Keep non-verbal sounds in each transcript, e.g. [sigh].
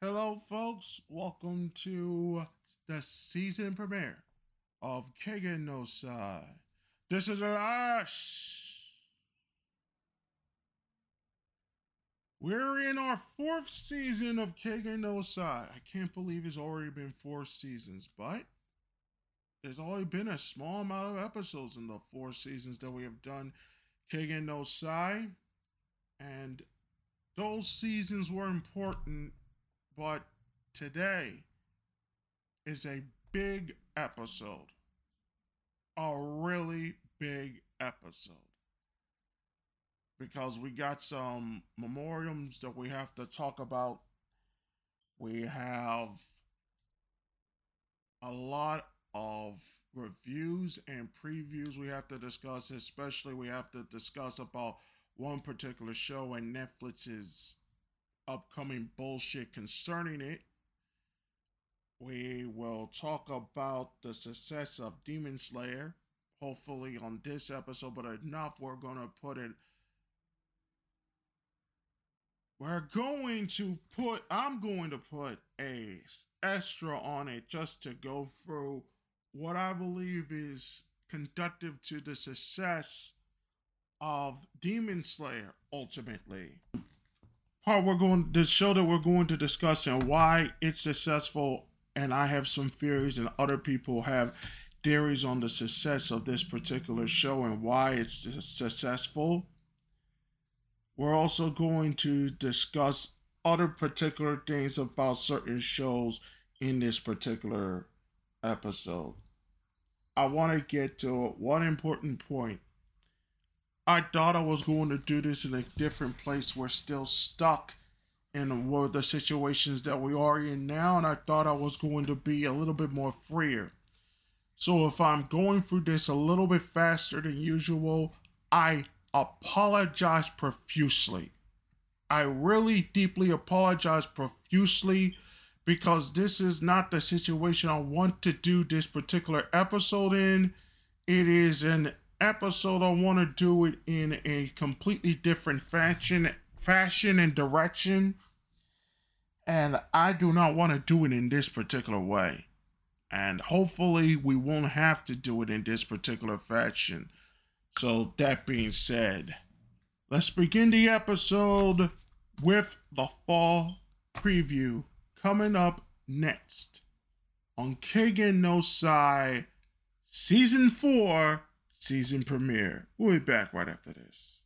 Hello, folks. Welcome to the season premiere of Keigen no Sai. This is us. We're in our fourth season of Keigen no Sai. I can't believe it's already been four seasons, but there's only been a small amount of episodes in the four seasons that we have done Keigen no Sai. And those seasons were important but today is a big episode. A really big episode. Because we got some memoriams that we have to talk about. We have a lot of reviews and previews we have to discuss, especially we have to discuss about one particular show and Netflix's upcoming bullshit concerning it. We will talk about the success of Demon Slayer, hopefully on this episode, but enough, we're going to put it. We're going to put, I'm going to put a extra on it just to go through what I believe is conductive to the success of Demon Slayer ultimately part we're going the show that we're going to discuss and why it's successful and i have some theories and other people have theories on the success of this particular show and why it's successful. We're also going to discuss other particular things about certain shows in this particular episode. I want to get to one important point I thought I was going to do this in a different place. We're still stuck in what the situations that we are in now, and I thought I was going to be a little bit more freer. So if I'm going through this a little bit faster than usual, I apologize profusely. I really deeply apologize profusely because this is not the situation I want to do this particular episode in. It is an episode, I want to do it in a completely different fashion, fashion and direction. And I do not want to do it in this particular way. And hopefully, we won't have to do it in this particular fashion. So, that being said, let's begin the episode with the fall preview coming up next on Keigen no Sai Season 4 season premiere. We'll be back right after this.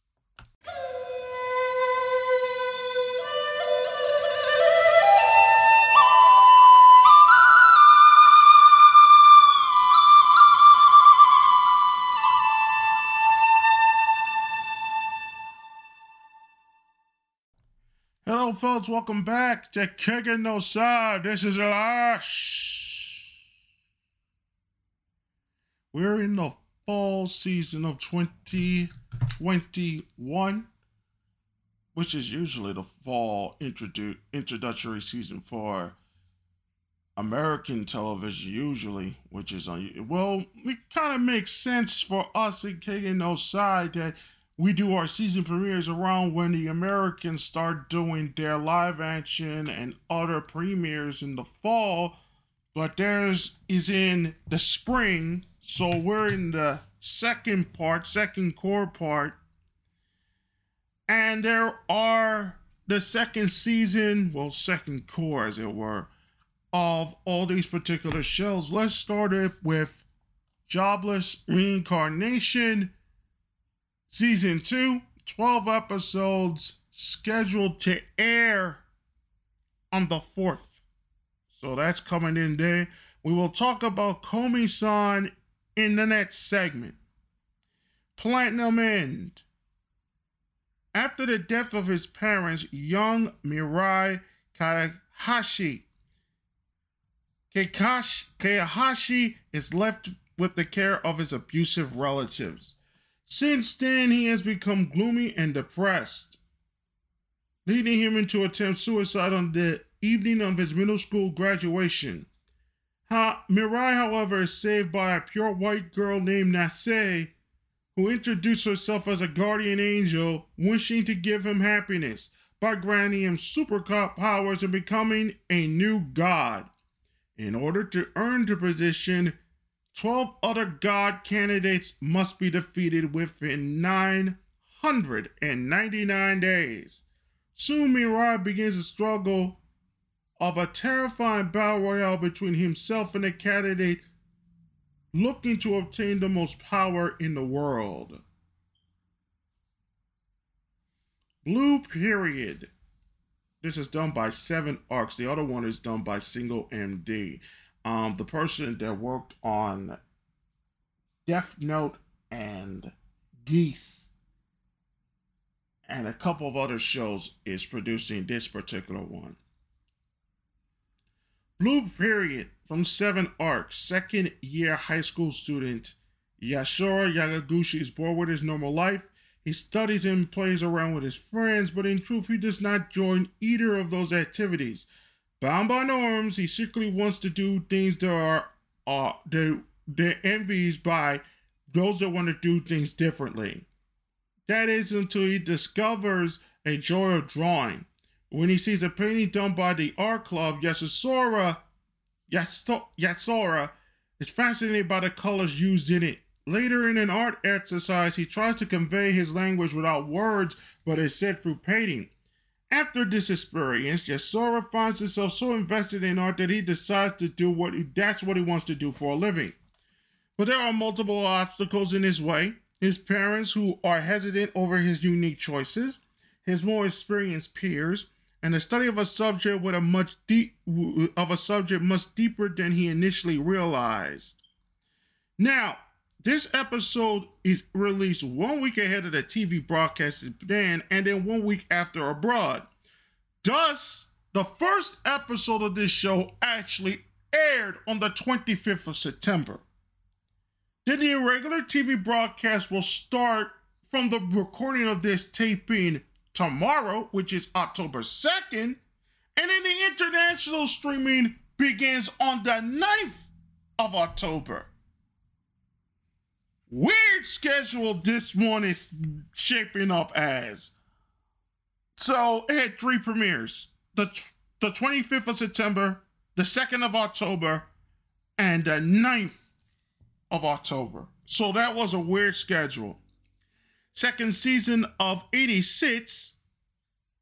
Hello, folks. Welcome back to Keigen no Sai. This is Ash. We're in the fall season of 2021, which is usually the fall introdu- introductory season for American television, usually, which is on. Well, it kind of makes sense for us in Keigen no Sai that we do our season premieres around when the Americans start doing their live action and other premieres in the fall, but theirs is in the spring so we're in the second part, second core part. And there are the second season, well, second core as it were, of all these particular shows. Let's start it with Jobless Reincarnation, Season 2, 12 episodes scheduled to air on the 4th. So that's coming in there. We will talk about Komi san in the next segment. Platinum End. After the death of his parents, young Mirai Kahashi, Kahashi is left with the care of his abusive relatives. Since then, he has become gloomy and depressed, leading him into attempt suicide on the evening of his middle school graduation. Ha- Mirai, however, is saved by a pure white girl named Nase, who introduced herself as a guardian angel, wishing to give him happiness. by granting him superpowers and becoming a new god. In order to earn the position, 12 other god candidates must be defeated within 999 days. Soon Mirai begins a struggle of a terrifying battle royale between himself and a candidate looking to obtain the most power in the world. Blue Period. This is done by Seven Arcs. The other one is done by Signal MD. Um, the person that worked on Death Note and Geese and a couple of other shows is producing this particular one. Blue Period from Seven Arcs, second year high school student Yashura Yamaguchi is bored with his normal life. He studies and plays around with his friends, but in truth, he does not join either of those activities. Bound by norms, he secretly wants to do things that are uh, that, that envies by those that want to do things differently. That is until he discovers a joy of drawing. When he sees a painting done by the art club, Yasura, Yatsura is fascinated by the colors used in it. Later in an art exercise, he tries to convey his language without words, but is said through painting. After this experience, Yasura finds himself so invested in art that he decides to do what he, that's what he wants to do for a living. But there are multiple obstacles in his way. His parents, who are hesitant over his unique choices, his more experienced peers, and the study of a subject with a much deep of a subject much deeper than he initially realized. Now, this episode is released one week ahead of the TV broadcast Japan and then one week after abroad. Thus, the first episode of this show actually aired on the 25th of September. Then the irregular TV broadcast will start from the recording of this taping tomorrow, which is October 2nd, and then the international streaming begins on the 9th of October. Weird schedule this one is shaping up as. So it had three premieres the, the 25th of September, the 2nd of October, and the 9th of October. So that was a weird schedule second season of 86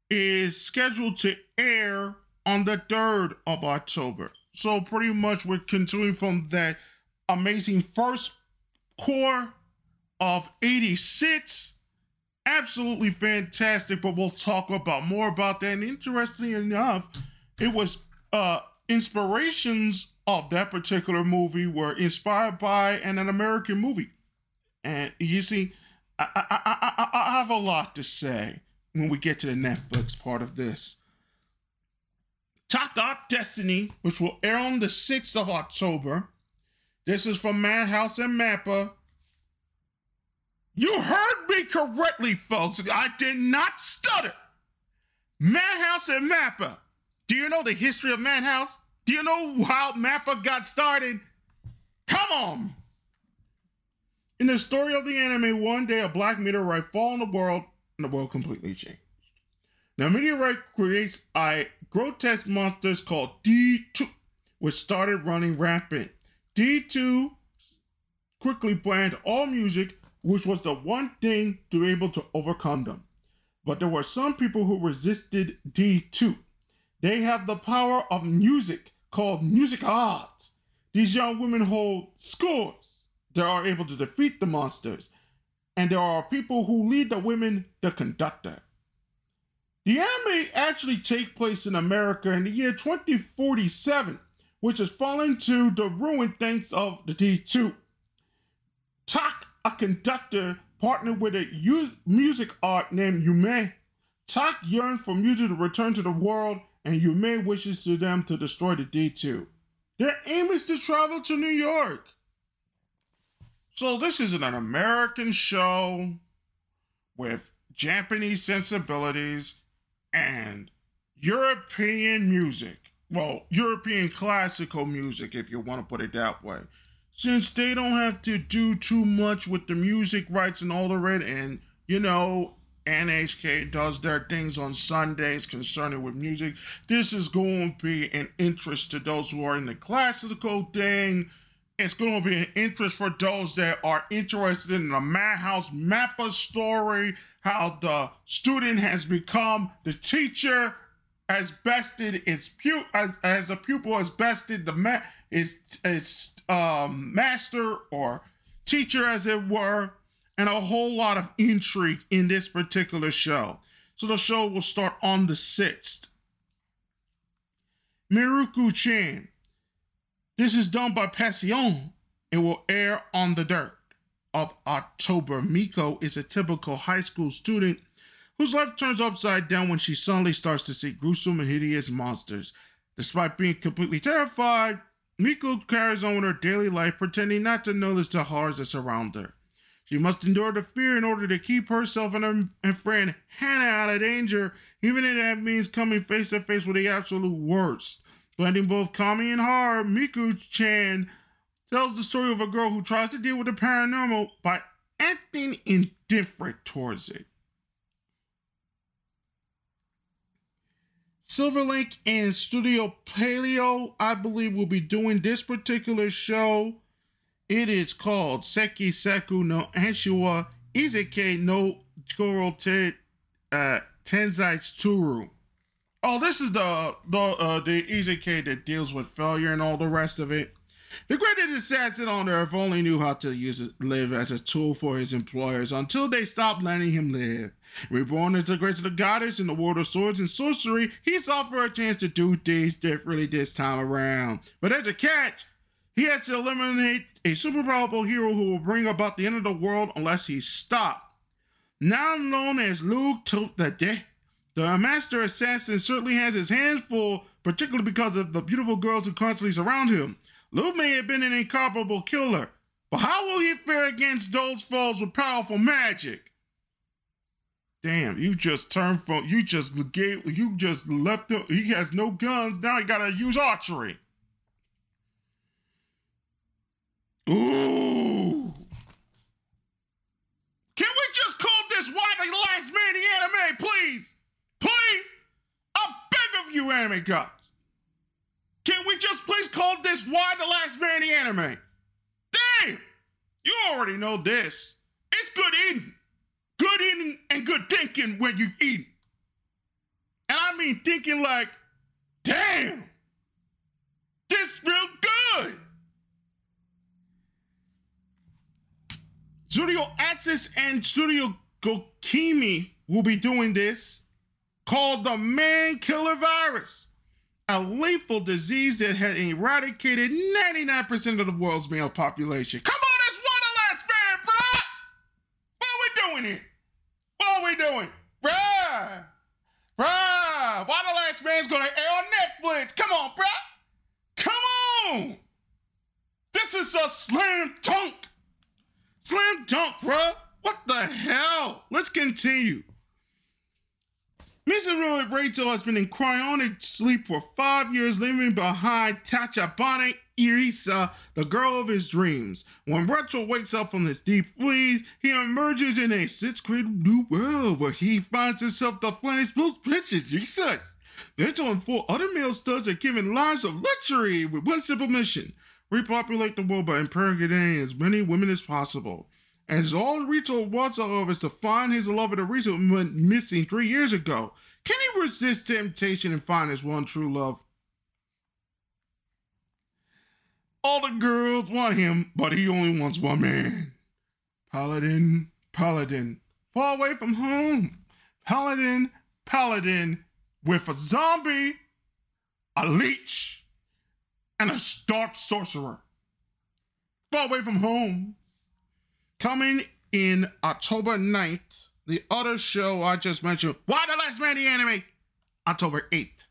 is scheduled to air on the 3rd of October. So pretty much we're continuing from that amazing first core of 86. Absolutely fantastic, but we'll talk about more about that. And interestingly enough, it was uh inspirations of that particular movie were inspired by an, an American movie. And you see, I, I, I, I have a lot to say when we get to the Netflix part of this. Takt Destiny, which will air on the 6th of October. This is from Madhouse and Mappa. You heard me correctly, folks. I did not stutter. Madhouse and Mappa. Do you know the history of Madhouse? Do you know how Mappa got started? Come on. In the story of the anime, one day a black meteorite falls on the world and the world completely changed. Now, meteorite creates a grotesque monsters called D2, which started running rampant. D2 quickly banned all music, which was the one thing to be able to overcome them. But there were some people who resisted D2. They have the power of music called music arts. These young women hold scores that are able to defeat the monsters, and there are people who lead the women the conductor. The anime actually take place in America in the year 2047, which has fallen to the ruin thanks of the D2. Tak, a conductor, partnered with a music art named Yume. Tak yearns for music to return to the world, and Yume wishes to them to destroy the D2. Their aim is to travel to New York. So this is an American show with Japanese sensibilities and European music. Well, European classical music, if you want to put it that way. Since they don't have to do too much with the music rights and all the red, and you know, NHK does their things on Sundays concerning with music. This is going to be an interest to those who are in the classical thing. It's going to be an interest for those that are interested in the Madhouse Mappa story, how the student has become the teacher, has bested its pu- as, as a pupil has bested the ma- its, its um, master or teacher, as it were and a whole lot of intrigue in this particular show. So the show will start on the 6th. Miruku Chan. This is done by Passion. It will air on the dirt of October. Miko is a typical high school student whose life turns upside down when she suddenly starts to see gruesome and hideous monsters. Despite being completely terrified, Miko carries on with her daily life, pretending not to notice the horrors that surround her. She must endure the fear in order to keep herself and her and friend Hannah out of danger, even if that means coming face to face with the absolute worst. Blending both comedy and horror, Miku Chan tells the story of a girl who tries to deal with the paranormal by acting indifferent towards it. Silverlink and Studio Paleo, I believe, will be doing this particular show it is called Seki Seku no Anshiwa Izeke no Koro uh. Oh, this is the the uh, the Izeke that deals with failure and all the rest of it. The greatest assassin on earth only knew how to use it, live as a tool for his employers until they stopped letting him live. Reborn as the greatest of the goddess in the world of swords and sorcery, he he's offered a chance to do things differently this time around. But there's a catch. He has to eliminate a super powerful hero who will bring about the end of the world unless he's stopped. Now known as Luke Totade, the master assassin certainly has his hands full, particularly because of the beautiful girls who constantly surround him. Luke may have been an incomparable killer, but how will he fare against those foes with powerful magic? Damn, you just turned from you just gave you just left him. He has no guns now. He gotta use archery. Ooh. Can we just call this Y the Last Man the Anime, please? Please? I beg of you, anime guys. Can we just please call this Y the Last Man the Anime? Damn! You already know this. It's good eating. Good eating and good thinking when you eat. And I mean thinking like, damn, this real good. Studio Axis and Studio Gokumi will be doing this called the Man Killer Virus, a lethal disease that had eradicated 99% of the world's male population. Come on, it's one last man, bruh! What are we doing here? What are we doing? Bruh! Bruh! Y the last man's gonna air on Netflix? Come on, bruh! Come on! This is a slam dunk! Slam dunk, bruh. What the hell? Let's continue. Mr. Rachel has been in cryonic sleep for five years, leaving behind Tachibana Irisa, the girl of his dreams. When Rachel wakes up from his deep freeze, he emerges in a sixth grade new world where he finds himself the planet's most precious resource. Rachel and four other male studs are given lives of luxury with one simple mission repopulate the world by impregnating as many women as possible. And all Rito wants of is to find his beloved Arisa went missing three years ago. Can he resist temptation and find his one true love? All the girls want him, but he only wants one man. Paladin, Paladin, far away from home. Paladin, Paladin, with a zombie, a leech, and a stark sorcerer. Far away from home. Coming in October 9th, the other show I just mentioned, Y the Last Man the Anime, October 8th.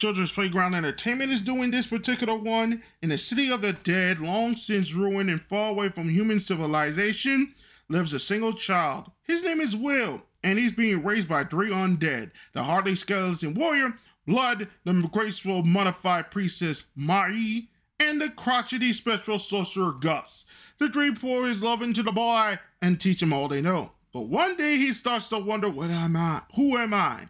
Children's Playground Entertainment is doing this particular one in the city of the dead, long since ruined and far away from human civilization, lives a single child. His name is Will, and he's being raised by three undead the Harley Skeleton Warrior, Blood, the graceful modified priestess Mai, and the crotchety spectral sorcerer Gus. The three pour his love into the boy and teach him all they know. But one day he starts to wonder, what am I? Who am I?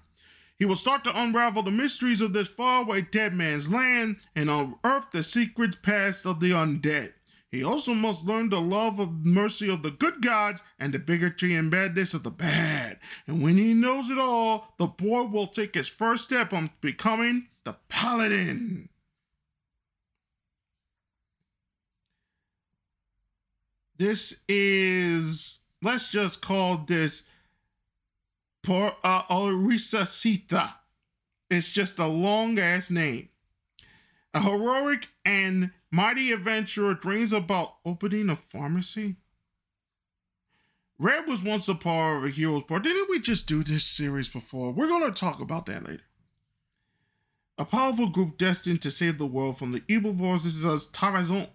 He will start to unravel the mysteries of this faraway dead man's land and unearth the secrets past of the undead. He also must learn the love of mercy of the good gods and the bigotry and badness of the bad. And when he knows it all, the boy will take his first step on becoming the paladin. This is, let's just call this Por uh, Orisacita. It's just a long ass name. A heroic and mighty adventurer dreams about opening a pharmacy. Red was once a part of a hero's part. Didn't we just do this series before? We're going to talk about that later. A powerful group destined to save the world from the evil forces of Tarazon,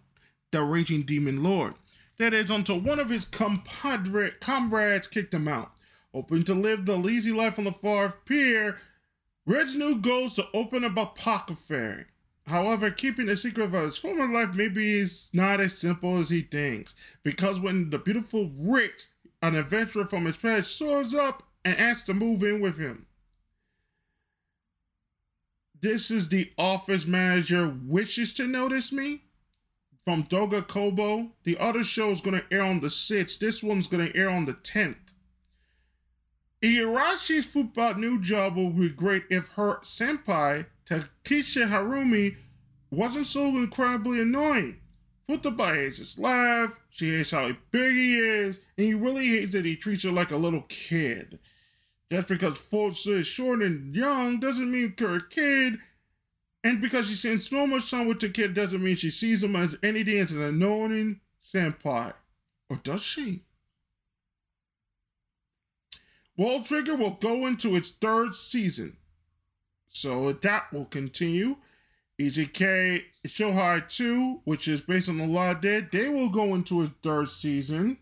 the raging demon lord. That is, until one of his compadre, comrades kicked him out. Hoping to live the lazy life on the far pier, new goals to open up a apothecary. However, keeping the secret about his former life maybe is not as simple as he thinks. Because when the beautiful Rick, an adventurer from his past, shows up and asks to move in with him. This is the office manager wishes to notice me from Doga Kobo. The other show is going to air on the 6th. This one's going to air on the 10th. Igarashi's football new job will be great if her senpai, Takesha Harumi, wasn't so incredibly annoying. Futaba hates his laugh, she hates how big he is, and he really hates that he treats her like a little kid. Just because Fultz is short and young doesn't mean you're a kid, and because she spends so much time with the kid doesn't mean she sees him as anything as an annoying senpai. Or does she? World Trigger will go into its third season. So that will continue. EGK Shohai 2, which is based on the Law Dead, they will go into its third season.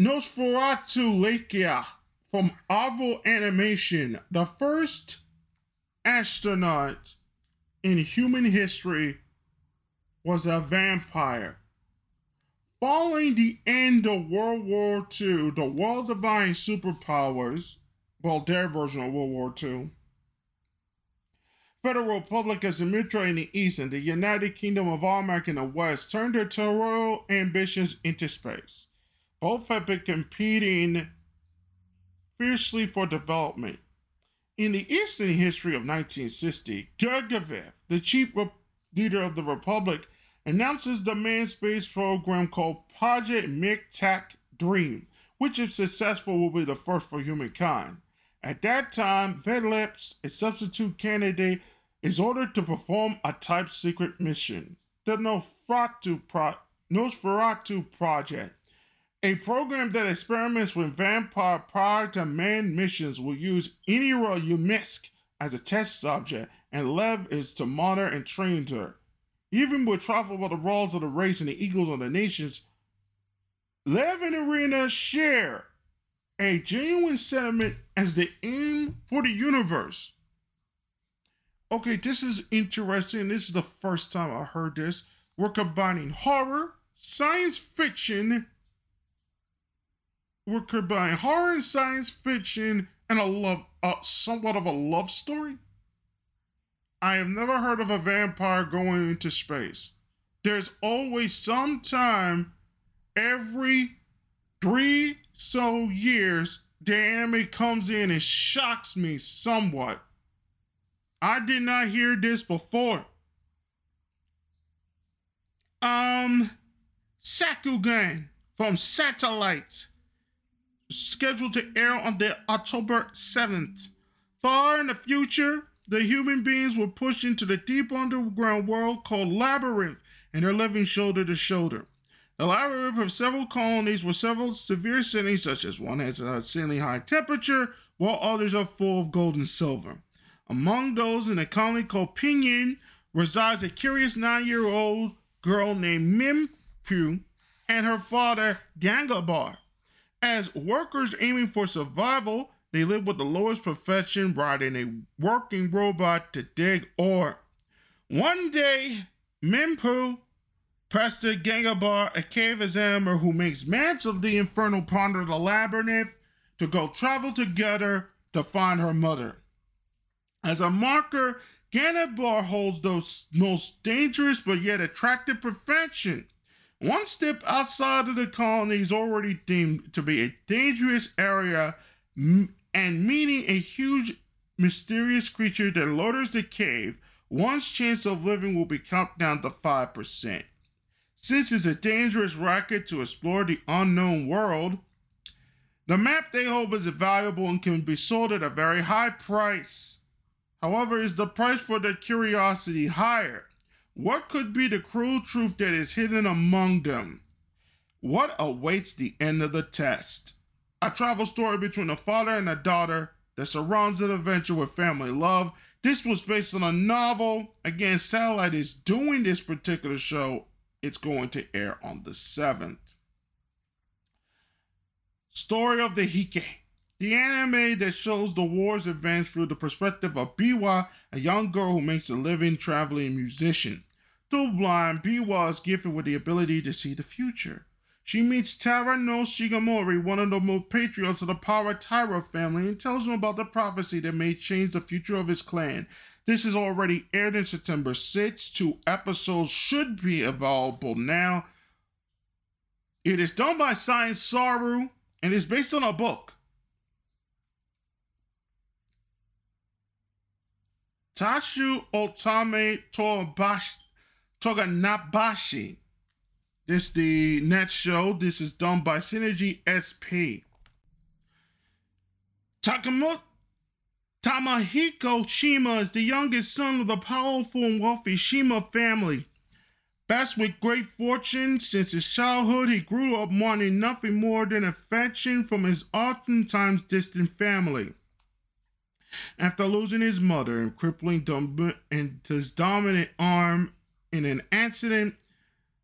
Nosferatu Lakia from Arvo Animation, the first astronaut in human history was a vampire. Following the end of World War II, the world divine superpowers, well, their version of World War II, Federal Republic of Sumatra in the east and the United Kingdom of Armak in the west turned their territorial ambitions into space. Both have been competing fiercely for development. In the Eastern history of 1960, Gergiev, the chief leader of the Republic, announces the manned space program called Project McTac Dream, which, if successful, will be the first for humankind. At that time, Vedleps, a substitute candidate, is ordered to perform a type secret mission, the Nosferatu, Pro- Nosferatu Project. A program that experiments with vampire prior to manned missions will use Inira Yumisk as a test subject, and Lev is to monitor and train her. Even with travel about the roles of the race and the eagles of the nations, Lev and Irina share a genuine sentiment as the aim for the universe. Okay, this is interesting. This is the first time I heard this. We're combining horror, science fiction. We're combining horror science fiction and a love, uh, somewhat of a love story. I have never heard of a vampire going into space. There's always some time every three so years the anime comes in and shocks me somewhat. I did not hear this before. Um, Sakugan from Satellite, scheduled to air on the October 7th. Far in the future, the human beings were pushed into the deep underground world called Labyrinth, and are living shoulder to shoulder. The labyrinth of several colonies with several severe cities, such as one has a insanely high temperature, while others are full of gold and silver. Among those in a colony called Pinyin resides a curious nine-year-old girl named Mimpu and her father Gangabar. As workers aiming for survival, they live with the lowest profession, riding a working robot to dig ore. One day, Mimpu Pastor Gangabar, a cave examiner who makes maps of the infernal ponder of the labyrinth to go travel together to find her mother. As a marker, Gangabar holds the most dangerous but yet attractive profession. One step outside of the colony is already deemed to be a dangerous area and meeting a huge mysterious creature that loiters the cave, one's chance of living will be cut down to 5%. Since it's a dangerous racket to explore the unknown world, the map they hold is valuable and can be sold at a very high price. However, is the price for their curiosity higher? What could be the cruel truth that is hidden among them? What awaits the end of the test? A travel story between a father and a daughter that surrounds an adventure with family love. This was based on a novel. Again, Satellite is doing this particular show. It's going to air on the 7th. Story of the Heike. The anime that shows the war's events through the perspective of Biwa, a young girl who makes a living traveling musician. Though blind, Biwa is gifted with the ability to see the future. She meets Taira no Shigemori, one of the most patriots of the Power Taira family, and tells him about the prophecy that may change the future of his clan. This is already aired in September 6. Two episodes should be available now. It is done by Science Saru and is based on a book. Tashu Otame Toganabashi. This is the next show. This is done by Synergy SP. Takamoto Tamahiko Shima is the youngest son of the powerful and wealthy Shima family. Blessed with great fortune since his childhood, he grew up wanting nothing more than affection from his oftentimes distant family. After losing his mother and crippling and his dominant arm in an accident,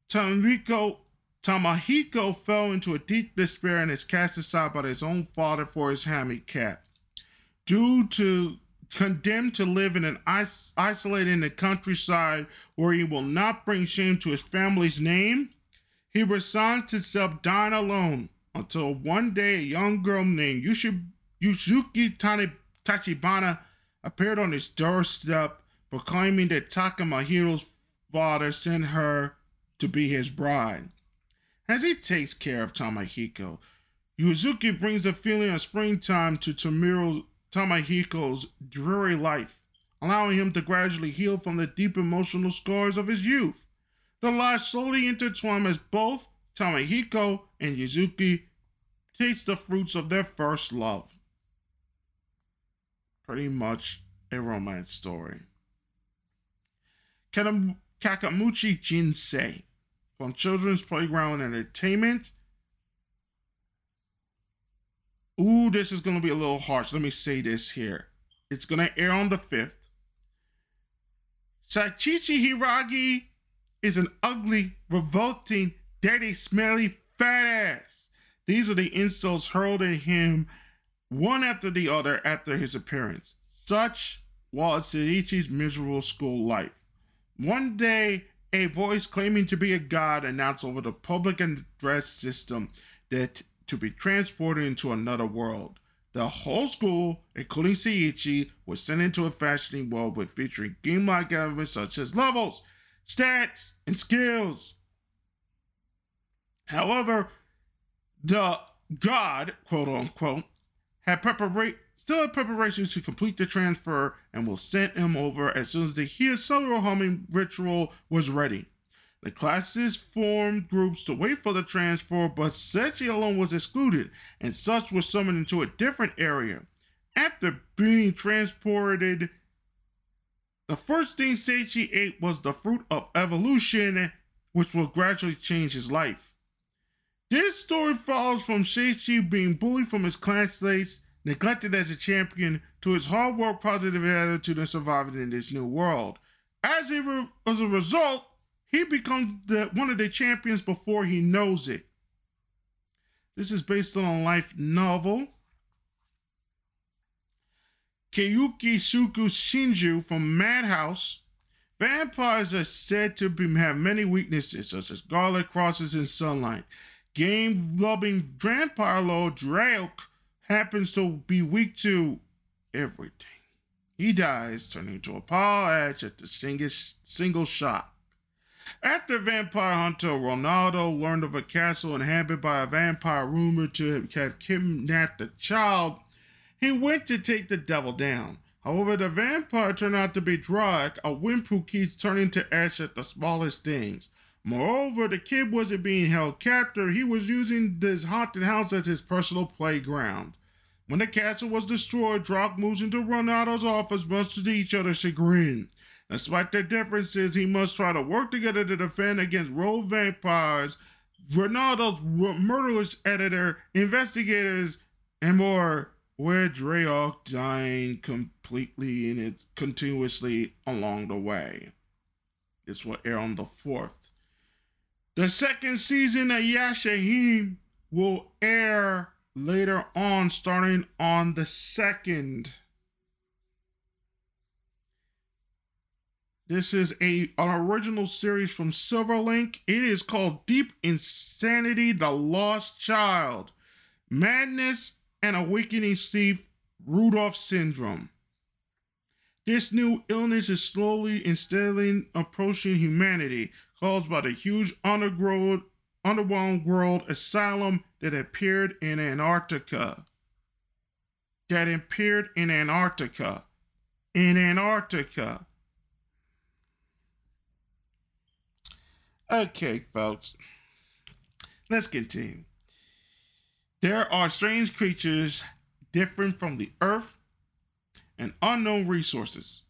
Tamahiko, Tamahiko fell into a deep despair and is cast aside by his own father for his handicap. Due to condemned to live in an is- isolated in the countryside where he will not bring shame to his family's name, he resigns to self dying alone until one day a young girl named Yuzuki Tani Tachibana appeared on his doorstep, proclaiming that Takamahiro's father sent her to be his bride. As he takes care of Tamahiko, Yuzuki brings a feeling of springtime to Tamiro, Tamahiko's dreary life, allowing him to gradually heal from the deep emotional scars of his youth. The lives slowly intertwine as both Tamahiko and Yuzuki taste the fruits of their first love pretty much a romance story. Kakamuchi Jinsei from Children's Playground Entertainment. Ooh, this is going to be a little harsh. Let me say this here. It's going to air on the 5th. Sachichi Hiragi is an ugly, revolting, dirty, smelly, fat ass. These are the insults hurled at him one after the other after his appearance. Such was Seiichi's miserable school life. One day, a voice claiming to be a god announced over the public address system that to be transported into another world. The whole school, including Seiichi, was sent into a fashioning world with featuring game-like elements such as levels, stats, and skills. However, the god, quote unquote, had preparation still had preparations to complete the transfer and will send him over as soon as the hear cellular homing ritual was ready. The classes formed groups to wait for the transfer, but Sechi alone was excluded, and such was summoned into a different area. After being transported, the first thing Seichi ate was the fruit of evolution, which will gradually change his life. This story follows from Seichi being bullied from his classmates, neglected as a champion, to his hard work, positive attitude, and surviving in this new world. As a, re- as a result, he becomes the, one of the champions before he knows it. This is based on a life novel. Keiyuki Shuku Shinju from Madhouse Vampires are said to be, have many weaknesses, such as garlic crosses and sunlight. Game loving lord Drake happens to be weak to everything. He dies, turning into a pile ash at the single shot. After vampire hunter Ronaldo learned of a castle inhabited by a vampire rumored to have kidnapped a child, he went to take the devil down. However, the vampire turned out to be Drake, a wimp who keeps turning to ash at the smallest things. Moreover, the kid wasn't being held captive, he was using this haunted house as his personal playground. When the castle was destroyed, Drake moves into Ronaldo's office, much to each other's chagrin. Despite their differences, he must try to work together to defend against rogue vampires, Ronaldo's murderous editor, investigators, and more with Drake dying completely and continuously along the way. This will air on the 4th. The second season of Yashahime will air later on, starting on the 2nd. This is a an original series from Silverlink. It is called Deep Insanity: The Lost Child. Madness and awakening Steve Rudolph syndrome. This new illness is slowly and steadily approaching humanity, caused by the huge underground, underground world asylum that appeared in Antarctica. That appeared in Antarctica. In Antarctica. Okay, folks. Let's continue. There are strange creatures different from the earth and unknown resources.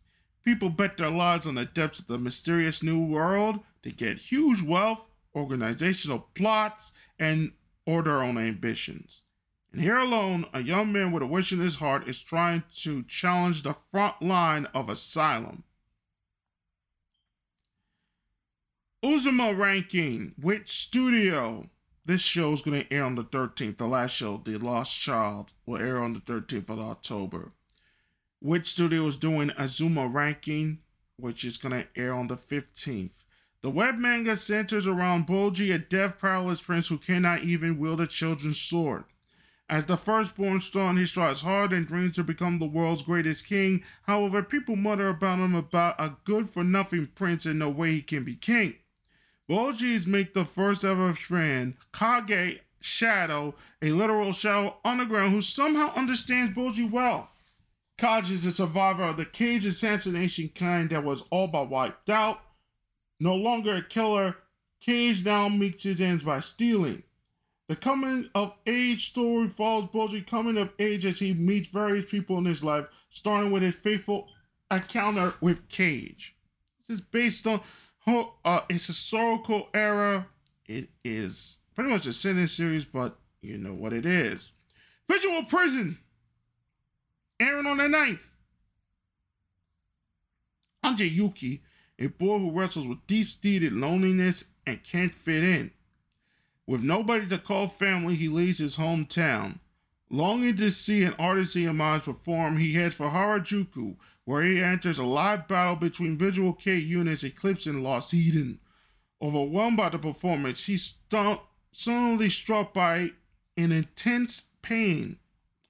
People bet their lives on the depths of the mysterious new world to get huge wealth, organizational plots, and or their own ambitions. And here alone, a young man with a wish in his heart is trying to challenge the front line of Asylum. Uzuma ranking, which studio? This show is going to air on the 13th. The last show, The Lost Child, will air on the 13th of October. Which studio is doing Azuma Ranking, which is going to air on the 15th. The web manga centers around Bojji, a deaf, powerless prince who cannot even wield a children's sword. As the firstborn son, he strives hard and dreams to become the world's greatest king. However, people mutter about him about a good for nothing prince and no way he can be king. Bojis make the first ever friend, Kage Shadow, a literal shadow underground who somehow understands Bojji well. Kage is a survivor of the cage assassination kind that was all but wiped out. No longer a killer, Kage now meets his ends by stealing. The coming of age story follows Bojji coming of age as he meets various people in his life, starting with his faithful encounter with Kage. This is based on uh, it's historical era. It is pretty much a sentence series, but you know what it is. Visual Prison. Aaron on the knife. Anja Yuki, a boy who wrestles with deep-seated loneliness and can't fit in. With nobody to call family, he leaves his hometown. Longing to see an artist he admires perform, he heads for Harajuku, where he enters a live battle between Visual K units Eclipse and Lost Eden. Overwhelmed by the performance, he's suddenly struck by an intense pain.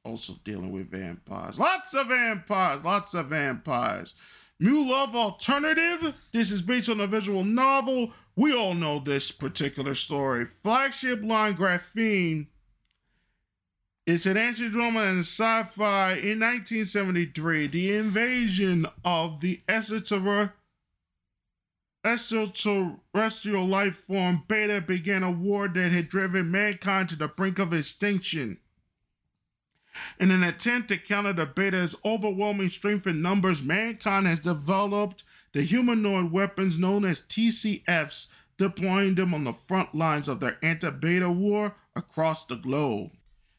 Also dealing with vampires. Lots of vampires, lots of vampires. Muv-Luv Alternative. This is based on a visual novel. We all know this particular story. Flagship line Graphene it's an action drama and sci-fi in 1973. The invasion of the extraterrestrial life form Beta began a war that had driven mankind to the brink of extinction. In an attempt to counter the Beta's overwhelming strength in numbers, mankind has developed the humanoid weapons known as TCFs, deploying them on the front lines of their anti-Beta war across the globe.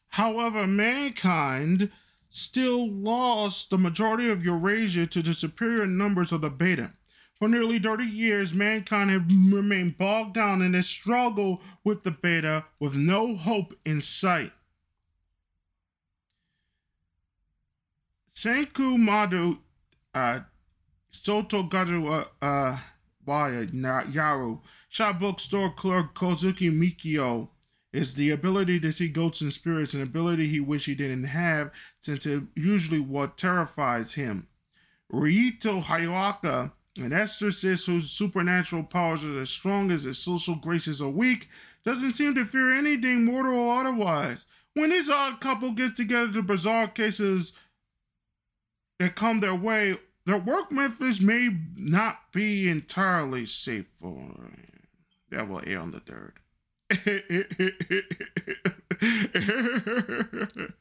However, mankind still lost the majority of Eurasia to the superior numbers of the Beta. For nearly 30 years, mankind have remained bogged down in a struggle with the Beta with no hope in sight. Senku Madu uh, Soto Garu uh, Yaru. Shop bookstore clerk Kozuki Mikio is the ability to see ghosts and spirits, an ability he wish he didn't have, since it usually what terrifies him. Rito Hayaka, an exorcist whose supernatural powers are as strong as his social graces are weak, doesn't seem to fear anything mortal or otherwise. When this odd couple gets together the bizarre cases that come their way, their work methods may not be entirely safe for that will air on the third. [laughs]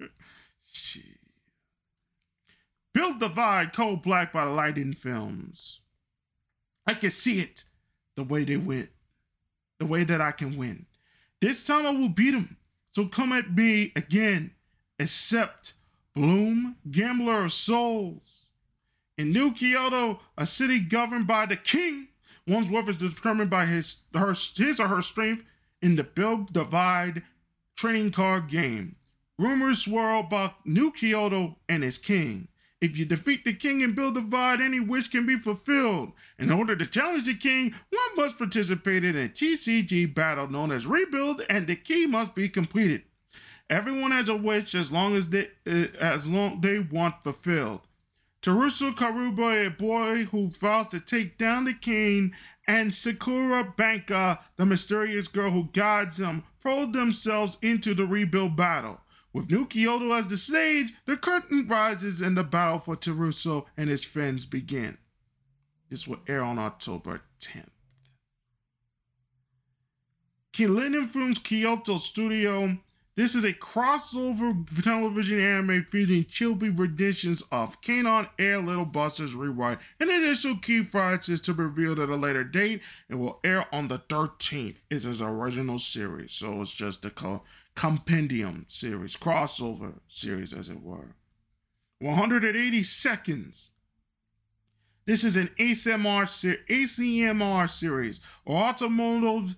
Build the Divide Cold Black by Liden Films. I can see it the way they went, the way that I can win. This time I will beat them. So come at me again, except Bloom, Gambler of Souls. In New Kyoto, a city governed by the king, one's worth is determined by his, her, his or her strength in the Build Divide trading card game. Rumors swirl about New Kyoto and its king. If you defeat the king and build divide, any wish can be fulfilled. In order to challenge the king, one must participate in a TCG battle known as Rebuild, and the key must be completed. Everyone has a wish as long as they uh, as long they want fulfilled. Terusu Karuba, a boy who vows to take down the king, and Sakura Banka, the mysterious girl who guides him, throw themselves into the rebuild battle. With New Kyoto as the stage, the curtain rises and the battle for Teruso and his friends begin. This will air on October 10th. Kilinen Films Kyoto Studio this is a crossover television anime featuring Chibi renditions of Kanon Air Little Busters Rewrite. An initial key price is to be revealed at a later date. It will air on the 13th. It is an original series, so it's just a co- compendium series, crossover series, as it were. 180 seconds. This is an ASMR, ser- ASMR series, or automotive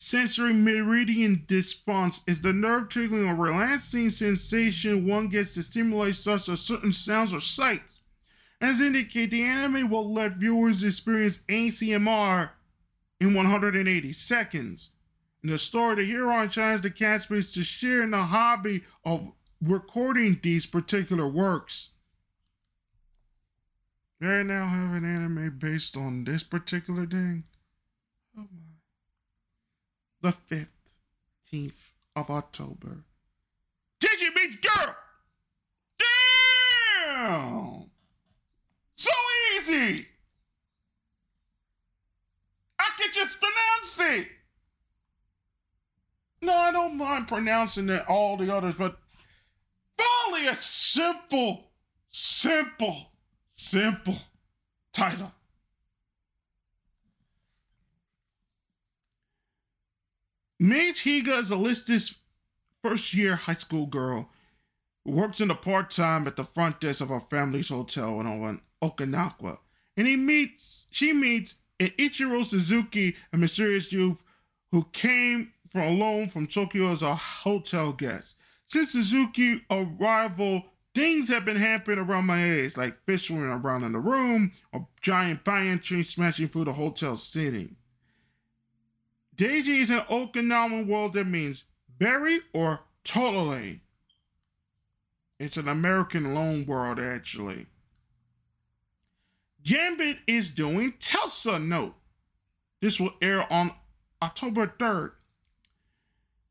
sensory meridian response is the nerve tingling or relaxing sensation one gets to stimulate such as certain sounds or sights. As indicated, the anime will let viewers experience ASMR in 180 seconds. In the story, the hero challenge the castmates to share in the hobby of recording these particular works. They now have an anime based on this particular thing. Oh my the 15th of October. Digi meets girl! Damn! So easy! I can just pronounce it! No, I don't mind pronouncing it, all the others, but finally a simple, simple, simple title. Mage Higa is a listless first year high school girl who works in the part time at the front desk of her family's hotel in Okinawa. And he meets, she meets an Ichiro Suzuki, a mysterious youth who came from alone from Tokyo as a hotel guest. Since Suzuki arrival, things have been happening around my age, like fish swimming around in the room or giant banyan trees smashing through the hotel ceiling. Deiji is an Okinawan word that means very or totally. It's an American loan word, actually. Gambit is doing Tesla Note. This will air on October 3rd.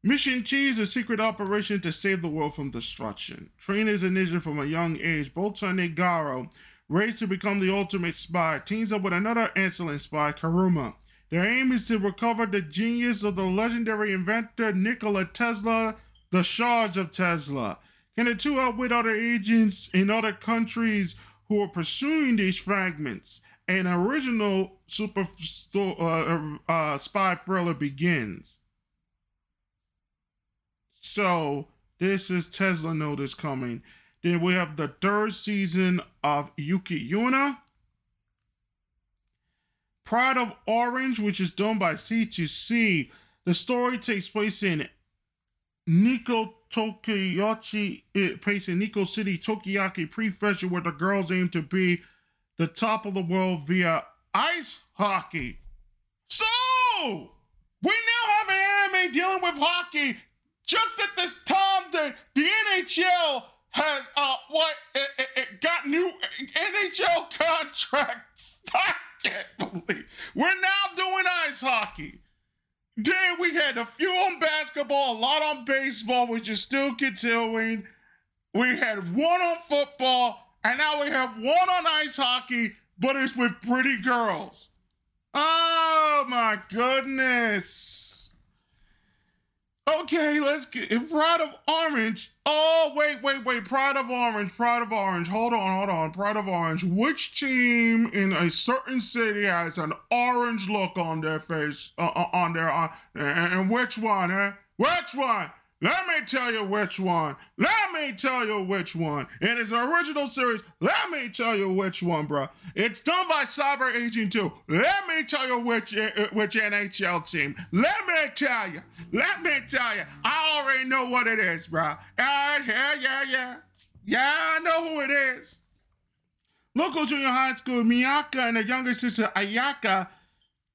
Mission T is a secret operation to save the world from destruction. Trained as a ninja from a young age, Botan Negoro, raised to become the ultimate spy, teams up with another excellent spy, Karuma. Their aim is to recover the genius of the legendary inventor Nikola Tesla, the charge of Tesla. Can the two outwit other agents in other countries who are pursuing these fragments? An original super uh, uh, spy thriller begins. So this is Tesla Notice coming. Then we have the third season of Yuki Yuna. Pride of Orange, which is done by C2C. The story takes place in Nikko Tokiyachi, it eh, plays in Nikko City, Tokiyaki Prefecture, where the girls aim to be the top of the world via ice hockey. So, we now have an anime dealing with hockey just at this time that the NHL has uh what it, it, it got new NHL contracts. [laughs] Can't believe we're now doing ice hockey. Then we had a few on basketball, a lot on baseball, which is still continuing. We had one on football, and now we have one on ice hockey, but it's with pretty girls. Oh my goodness. Okay, let's get Pride of Orange. Oh, wait, wait, wait. Pride of Orange, Pride of Orange. Hold on, hold on. Pride of Orange. Which team in a certain city has an orange look on their face? Uh, uh on their, uh, and which one, eh? Which one? Let me tell you which one. Let me tell you which one. In its original series, let me tell you which one, bro. It's done by Cyber Agent 2. Let me tell you which uh, which NHL team. Let me tell you. Let me tell you. I already know what it is, bro. Yeah, yeah, yeah, yeah. Yeah, I know who it is. Local junior high school, Miyaka and her younger sister Ayaka,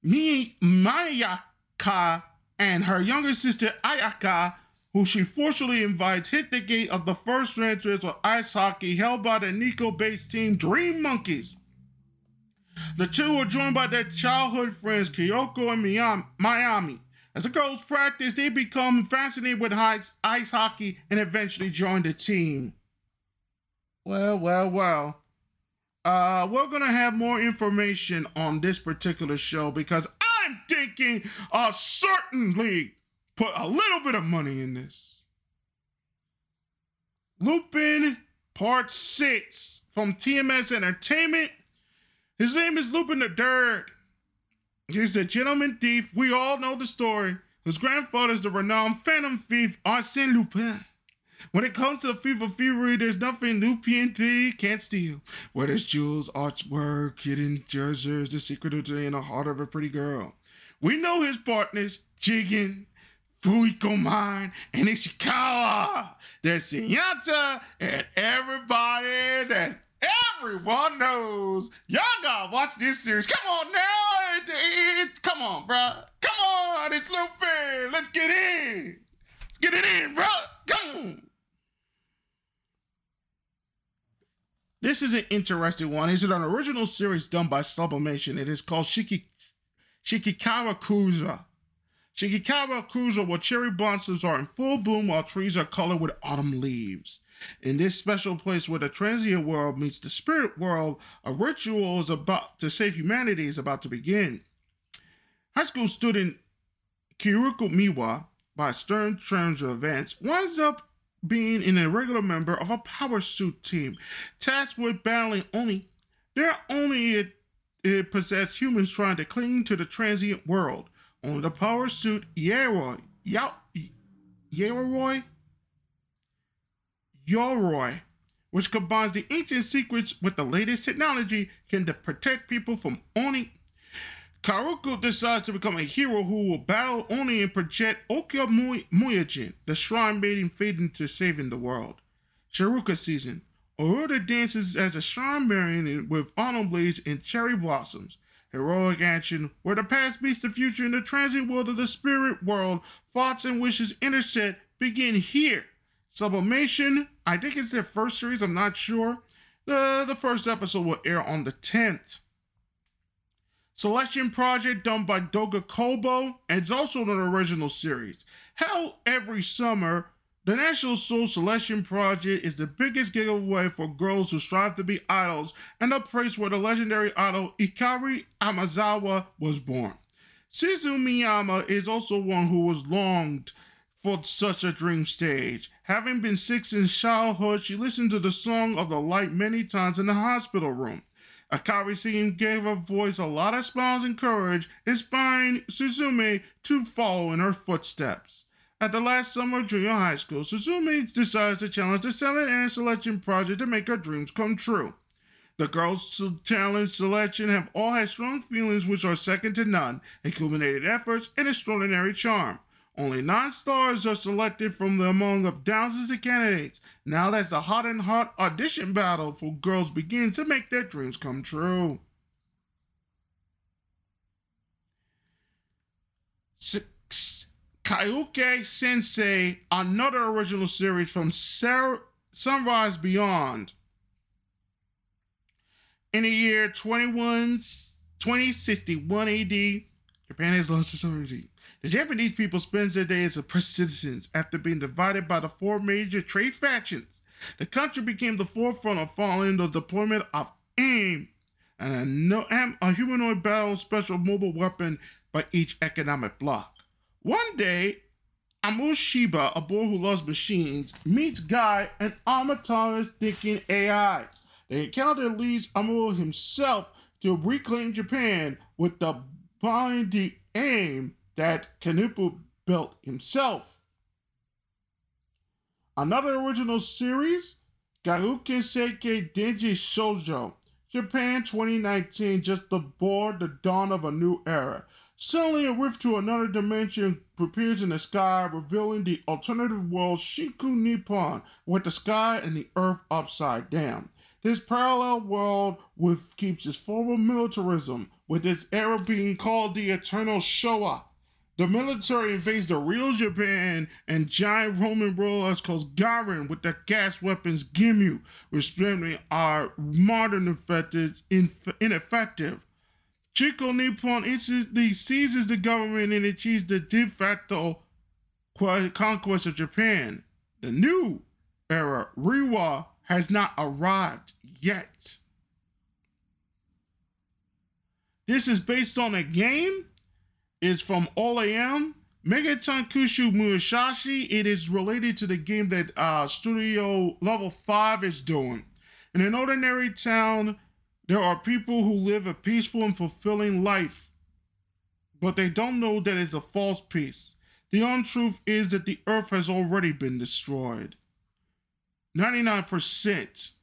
Mi Mayaka, and her younger sister Ayaka who she forcibly invites, hit the gate of the first entrance of ice hockey held by the Nikko based team Dream Monkeys. The two are joined by their childhood friends Kyoko and Miami. As the girls practice, they become fascinated with ice, ice hockey and eventually join the team. Well, well, well. Uh, we're gonna have more information on this particular show because I'm thinking a certain league put a little bit of money in this. Lupin Part 6 from TMS Entertainment. His name is Lupin the Third. He's a gentleman thief. We all know the story. His grandfather is the renowned phantom thief Arsène Lupin. When it comes to the fever fury, there's nothing Lupin thief can't steal. Whether it's jewels, artwork, hidden treasures, the secret of the heart of a pretty girl. We know his partners, Jigen, Fujiko Mine, and Ishikawa. There's Zenigata and everybody that everyone knows. Y'all gotta watch this series. Come on now. It, it, it, come on, bro. Come on. It's Luffy. Let's get in. Let's get it in, bro. Come on. This is an interesting one. It's an original series done by Sublimation. It is called Shiki, Shikikawa Kuza. Shikikawa Cruiser, where cherry blossoms are in full bloom while trees are colored with autumn leaves. In this special place where the transient world meets the spirit world, a ritual is about to save humanity is about to begin. High school student Kiruko Miwa, by stern terms of events, winds up being an irregular member of a power suit team, tasked with battling only they're only it, it possessed humans trying to cling to the transient world on the power suit Yaroi. Ya- Yaroi? Yoroi, which combines the ancient secrets with the latest technology, can protect people from Oni. Karuko decides to become a hero who will battle Oni and project Okya Muyajin, the shrine maiden fading to saving the world. Shiruka season. Oruda dances as a shrine bearing with autumn blades and cherry blossoms heroic action, where the past meets the future in the transit world of the spirit world, thoughts and wishes intersect, begin here. Sublimation, I think it's their first series, I'm not sure. The, the first episode will air on the 10th. Selection Project done by Doga Kobo, and it's also an original series. Held every summer the National Soul Selection Project is the biggest giveaway for girls who strive to be idols and a place where the legendary idol Ikari Amazawa was born. Shizu Miyama is also one who was longed for such a dream stage. Having been sick in childhood, she listened to the song of the light many times in the hospital room. Akari singing gave her voice a lot of smiles and courage, inspiring Suzume to follow in her footsteps. At the last summer of junior high school, Suzume decides to challenge the Seven and Selection Project to make her dreams come true. The girls' talent selection have all had strong feelings which are second to none, and culminated efforts and extraordinary charm. Only nine stars are selected from the among of thousands of candidates. Now that's the hot and hot audition battle for girls begins to make their dreams come true. Kyokai Sensei, another original series from Sunrise Beyond. In the year 21, 2061 AD, Japan has lost its sovereignty. The Japanese people spend their days as oppressed citizens after being divided by the four major trade factions. The country became the forefront of following the deployment of AIM, and a, no, a humanoid battle special mobile weapon by each economic bloc. One day, Amushiba, a boy who loves machines, meets Guy, an autonomous thinking AI. The encounter leads Amu himself to reclaim Japan with the binding aim that Kanepu built himself. Another original series, Garuken Seikei Denji Shoujo, Japan 2019, just aboard the dawn of a new era. Suddenly, a rift to another dimension appears in the sky, revealing the alternative world Shinku Nippon, with the sky and the earth upside down. This parallel world with keeps its former militarism, with its era being called the Eternal Showa. The military invades the real Japan, and giant Roman rulers called Garen with their gas weapons Gimu, respectively, are modern effective, ineffective. Chico Nippon instantly seizes the government and achieves the de facto conquest of Japan. The new era, Reiwa, has not arrived yet. This is based on a game. It's from All AM. Megachan Kushu Musashi. It is related to the game that uh, Studio Level 5 is doing. In an ordinary town, there are people who live a peaceful and fulfilling life, but they don't know that it's a false peace. The untruth is that the earth has already been destroyed. 99%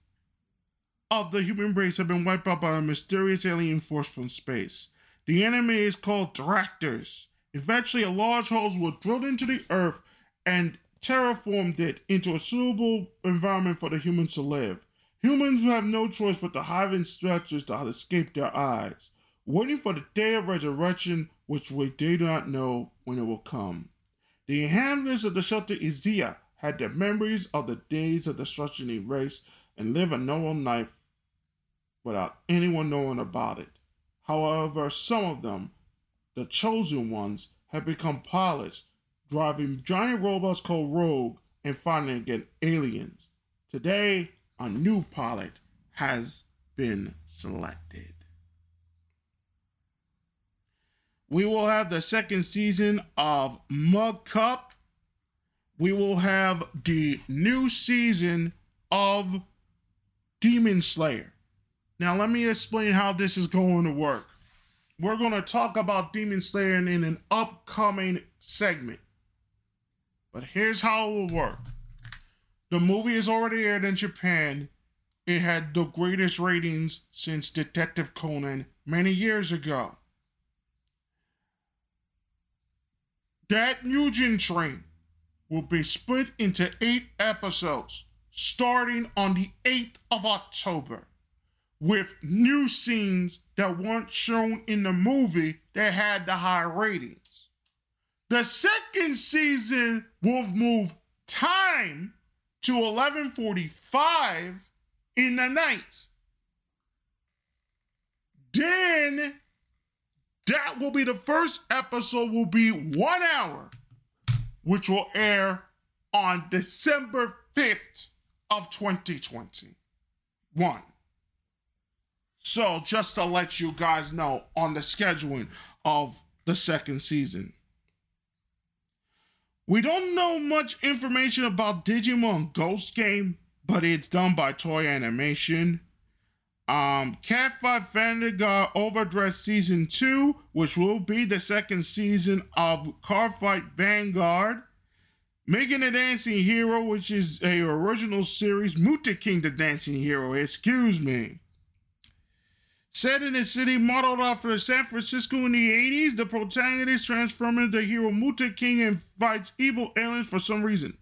of the human race have been wiped out by a mysterious alien force from space. The enemy is called Dractors. Eventually, a large hole was drilled into the earth and terraformed it into a suitable environment for the humans to live. Humans have no choice but to hide in structures to escape their eyes, waiting for the day of resurrection, which we do not know when it will come. The inhabitants of the shelter Izia had their memories of the days of destruction erased and live a normal life without anyone knowing about it. However, some of them, the chosen ones, have become pilots, driving giant robots called Rogue and fighting against aliens. Today, a new pilot has been selected. We will have the second season of Mug Cup we will have the new season of Demon Slayer. Now, let me explain how this is going to work. We're going to talk about Demon Slayer in an upcoming segment. But here's how it will work the movie is already aired in Japan. It had the greatest ratings since Detective Conan many years ago. That Mugen Train will be split into eight episodes starting on the 8th of October with new scenes that weren't shown in the movie that had the high ratings. The second season will move time to 11:45 in the night. Then that will be the first episode will be 1 hour which will air on December 5th of 2021. So, just to let you guys know on the scheduling of the second season. We don't know much information about Digimon Ghost Game, but it's done by Toei Animation. Um, Cardfight Vanguard Overdress Season 2, which will be the second season of Cardfight Vanguard. Making the Dancing Hero, which is a original series. Muteking the Dancing Hero, excuse me. Set in a city modeled after San Francisco in the 80s, the protagonist transforms the hero Muteking and fights evil aliens for some reason.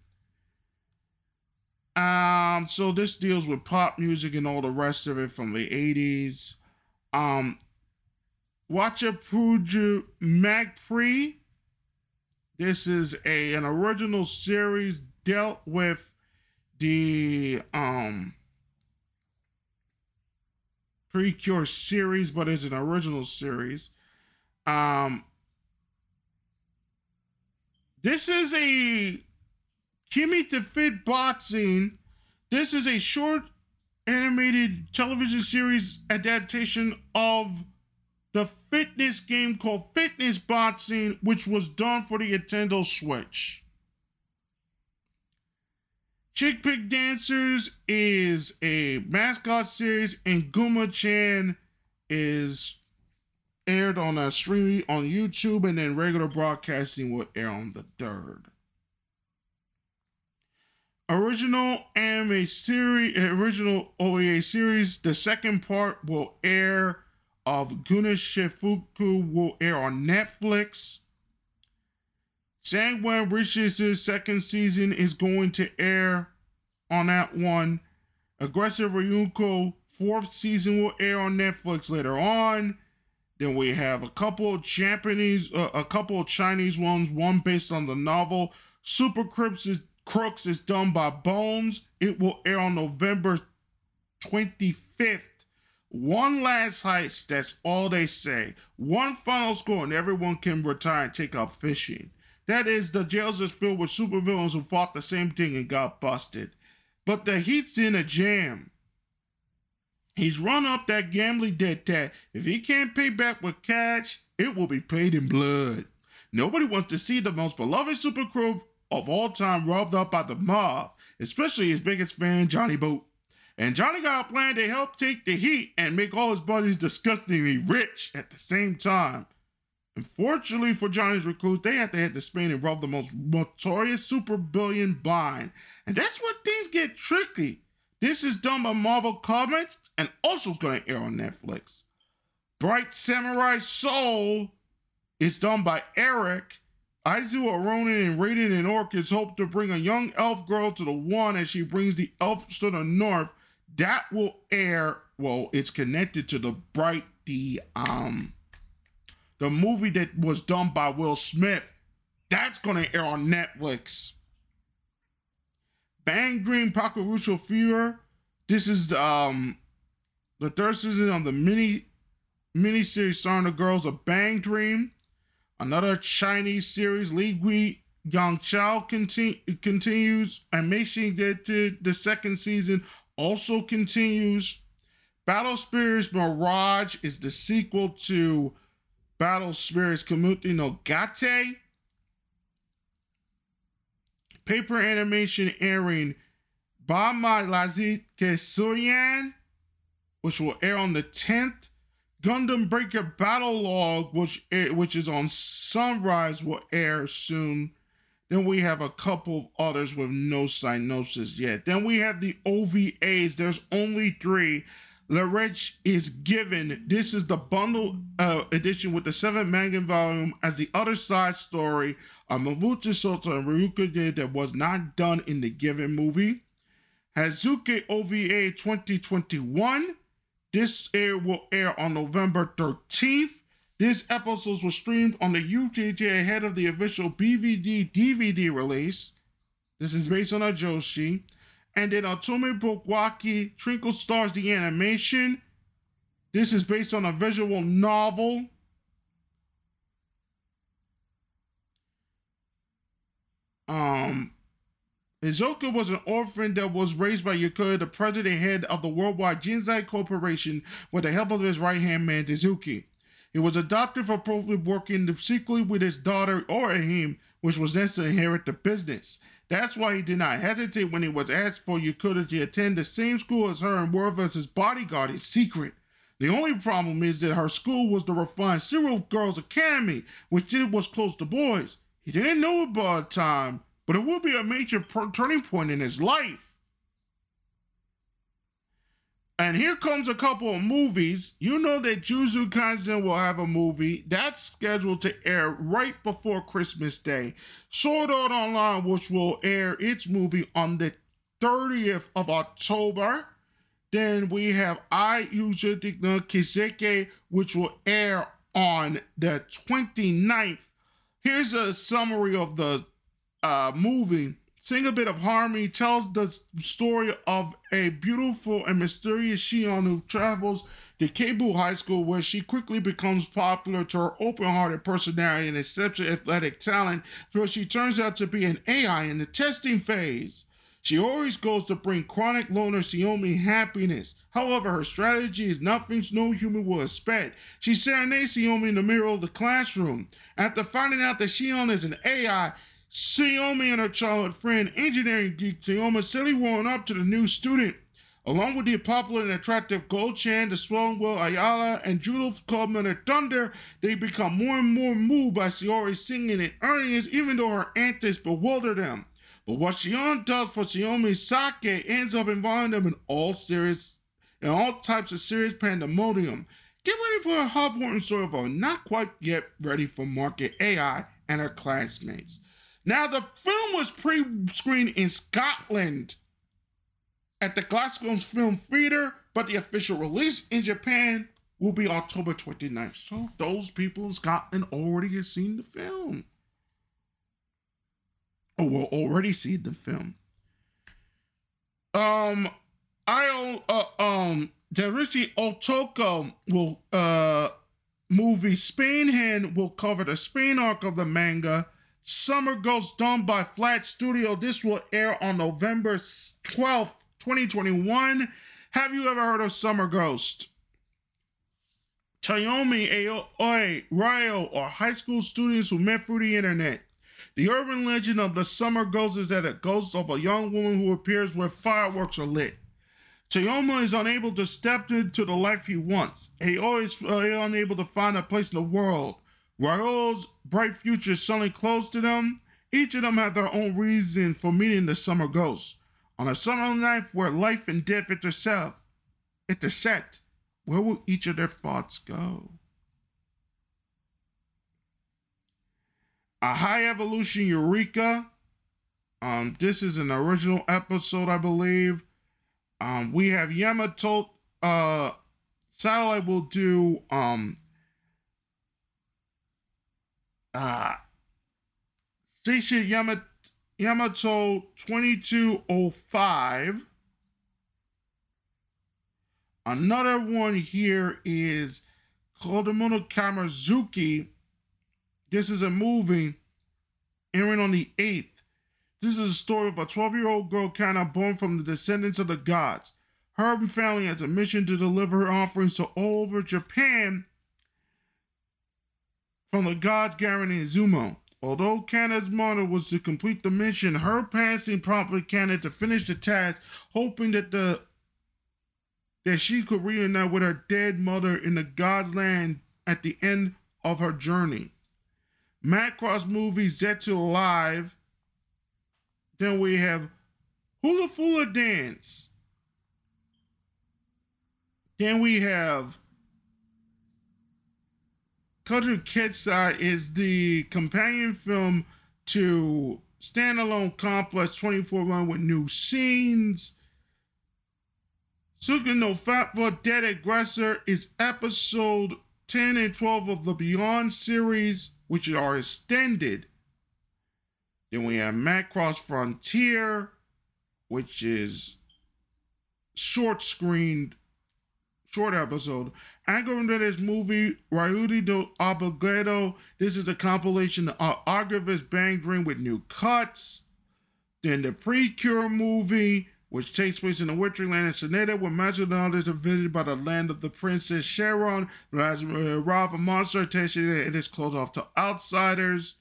Um, so this deals with pop music and all the rest of it from the 80s. Um, Watcha Puju Magpre. This is a an original series dealt with the um Precure series, but it's an original series. Um, this is a Kimi to Fit Boxing. This is a short animated television series adaptation of the fitness game called Fitness Boxing, which was done for the Nintendo Switch. Chick Pick Dancers is a mascot series, and Guma Chan is aired on a stream on YouTube, and then regular broadcasting will air on the third. Original anime series, original OVA series. The second part will air of Guna Shifuku will air on Netflix. Sangwan Riches' second season is going to air on that one. Aggressive Ryuko fourth season will air on Netflix later on. Then we have a couple of Japanese, uh, a couple of Chinese ones. One based on the novel. Super Crooks is Crooks is done by Bones. It will air on November 25th. One last heist. That's all they say. One final score, and everyone can retire and take up fishing. That is, the jails is filled with supervillains who fought the same thing and got busted. But the Heat's in a jam. He's run up that gambling debt that if he can't pay back with cash, it will be paid in blood. Nobody wants to see the most beloved super crew of all time robbed up by the mob, especially his biggest fan, Johnny Boat. And Johnny got a plan to help take the heat and make all his buddies disgustingly rich at the same time. Unfortunately for Johnny's recruits, they have to head to Spain and rob the most notorious super billion bind. And that's where things get tricky. This is done by Marvel Comics and also is going to air on Netflix. Bright Samurai Soul is done by Eric. Aizu Aronin and Raiden and Orchids hope to bring a young elf girl to the one as she brings the elves to the north. That will air, well, it's connected to the Bright, the, um, the movie that was done by Will Smith. That's going to air on Netflix. Bang Dream Pakurucho Fever. This is the, um the third season of the mini mini series starring the girls of Bang Dream. Another Chinese series, Li Gui Yang Chao continue, continues, and Meixing did the second season also continues. Battle Spirits Mirage is the sequel to Battle Spirits Kamuti no Gate. Paper animation airing Bama Lazit Kesoyan, which will air on the 10th. Gundam Breaker Battle Log, which eh, which is on Sunrise, will air soon. Then we have a couple of others with no cyanosis yet. Then we have the OVAs. There's only three. The Rich is given. This is the bundle uh, edition with the seven manga volume as the other side story of Mavuta Sota and Ryuka did that was not done in the given movie. Hazuki OVA 2021. This air will air on November 13th. This episodes were streamed on the UJJ ahead of the official BVD DVD release. This is based on a Joshi. And then Otome Bokwaki Twinkle Stars the animation. This is based on a visual novel. Um, Izuka was an orphan that was raised by Yakuya, the president head of the worldwide Jinsei Corporation, with the help of his right hand man, Tizuki. He was adopted for probably working secretly with his daughter Orihime, which was next to inherit the business. That's why he did not hesitate when he was asked for Yukura to attend the same school as her and work as his bodyguard in secret. The only problem is that her school was the refined Serial Girls Academy, which was close to boys. He didn't know about time, but it will be a major turning point in his life. And here comes a couple of movies. You know that Jujutsu Kaisen will have a movie that's scheduled to air right before Christmas Day. Sword Art Online, which will air its movie on the 30th of October. Then we have I which will air on the 29th. Here's a summary of the uh, movie. Sing a Bit of Harmony tells the story of a beautiful and mysterious Shion who travels to Keibu High School, where she quickly becomes popular to her open hearted personality and exceptional athletic talent, where she turns out to be an AI in the testing phase. She always goes to bring chronic loner Xiaomi happiness. However, her strategy is nothing no human will expect. She serenades Xiaomi in the mirror of the classroom. After finding out that Shion is an AI, Xiaomi and her childhood friend, engineering geek Xiaomi, steadily warming up to the new student. Along with the popular and attractive Gold Chan, the strong will Ayala, and Judo Clubman Thunder, they become more and more moved by Sayori's singing and earnings, even though her antics bewilder them. But what Shion does for Xiaomi Sake ends up involving them in all serious in all types of serious pandemonium. Get ready for a heartwarming story of a not quite yet ready for market AI and her classmates. Now, the film was pre-screened in Scotland at the Glasgow Film Theatre, but the official release in Japan will be October 29th. So those people in Scotland already have seen the film or will already see the film. Um, I uh, um Derichi Otoko will uh movie Spain Hand will cover the Spain arc of the manga. Summer Ghost done by Flat Studio. This will air on November 12th, 2021. Have you ever heard of Summer Ghost? Tayomi, Aoi, Ryo are high school students who met through the internet. The urban legend of the summer ghost is that a ghost of a young woman who appears where fireworks are lit. Toyoma is unable to step into the life he wants. He always uh, unable to find a place in the world. Raul's bright future suddenly close to them. Each of them have their own reason for meeting the summer ghost. On a summer night where life and death intersect, intersect, where will each of their thoughts go? a high evolution Eureka. Um, this is an original episode, I believe. Um, we have Yamato. Uh, Satellite will do um. Uh, Station Yamato, Yamato 2205. Another one here is Kodomono Kamazuki this is a movie airing on the 8th. This is a story of a 12 year old girl Kana born from the descendants of the gods. Her family has a mission to deliver her offerings to all over Japan from the gods and Zumo. Although Kana's mother was to complete the mission, her parents prompted Kana to finish the task, hoping that the that she could reunite with her dead mother in the God's land at the end of her journey. Macross movie Zetsu Live. Then we have Hula Fula Dance. Then we have Kaju Ketsai is the companion film to Standalone Complex 24 1 with new scenes. Suga no Fat for Dead Aggressor is episode 10 and 12 of the Beyond series which are extended. Then we have Macross Frontier, which is short screened, short episode. Anchor this movie, Ryudi do Abogado. This is a compilation of Archivist Bang Dream with new cuts. Then the Precure movie, which takes place in the wintering land of Sonata, where knowledge are visited by the land of the Princess Sharon, has uh, robbed a monster attention and is closed off to outsiders.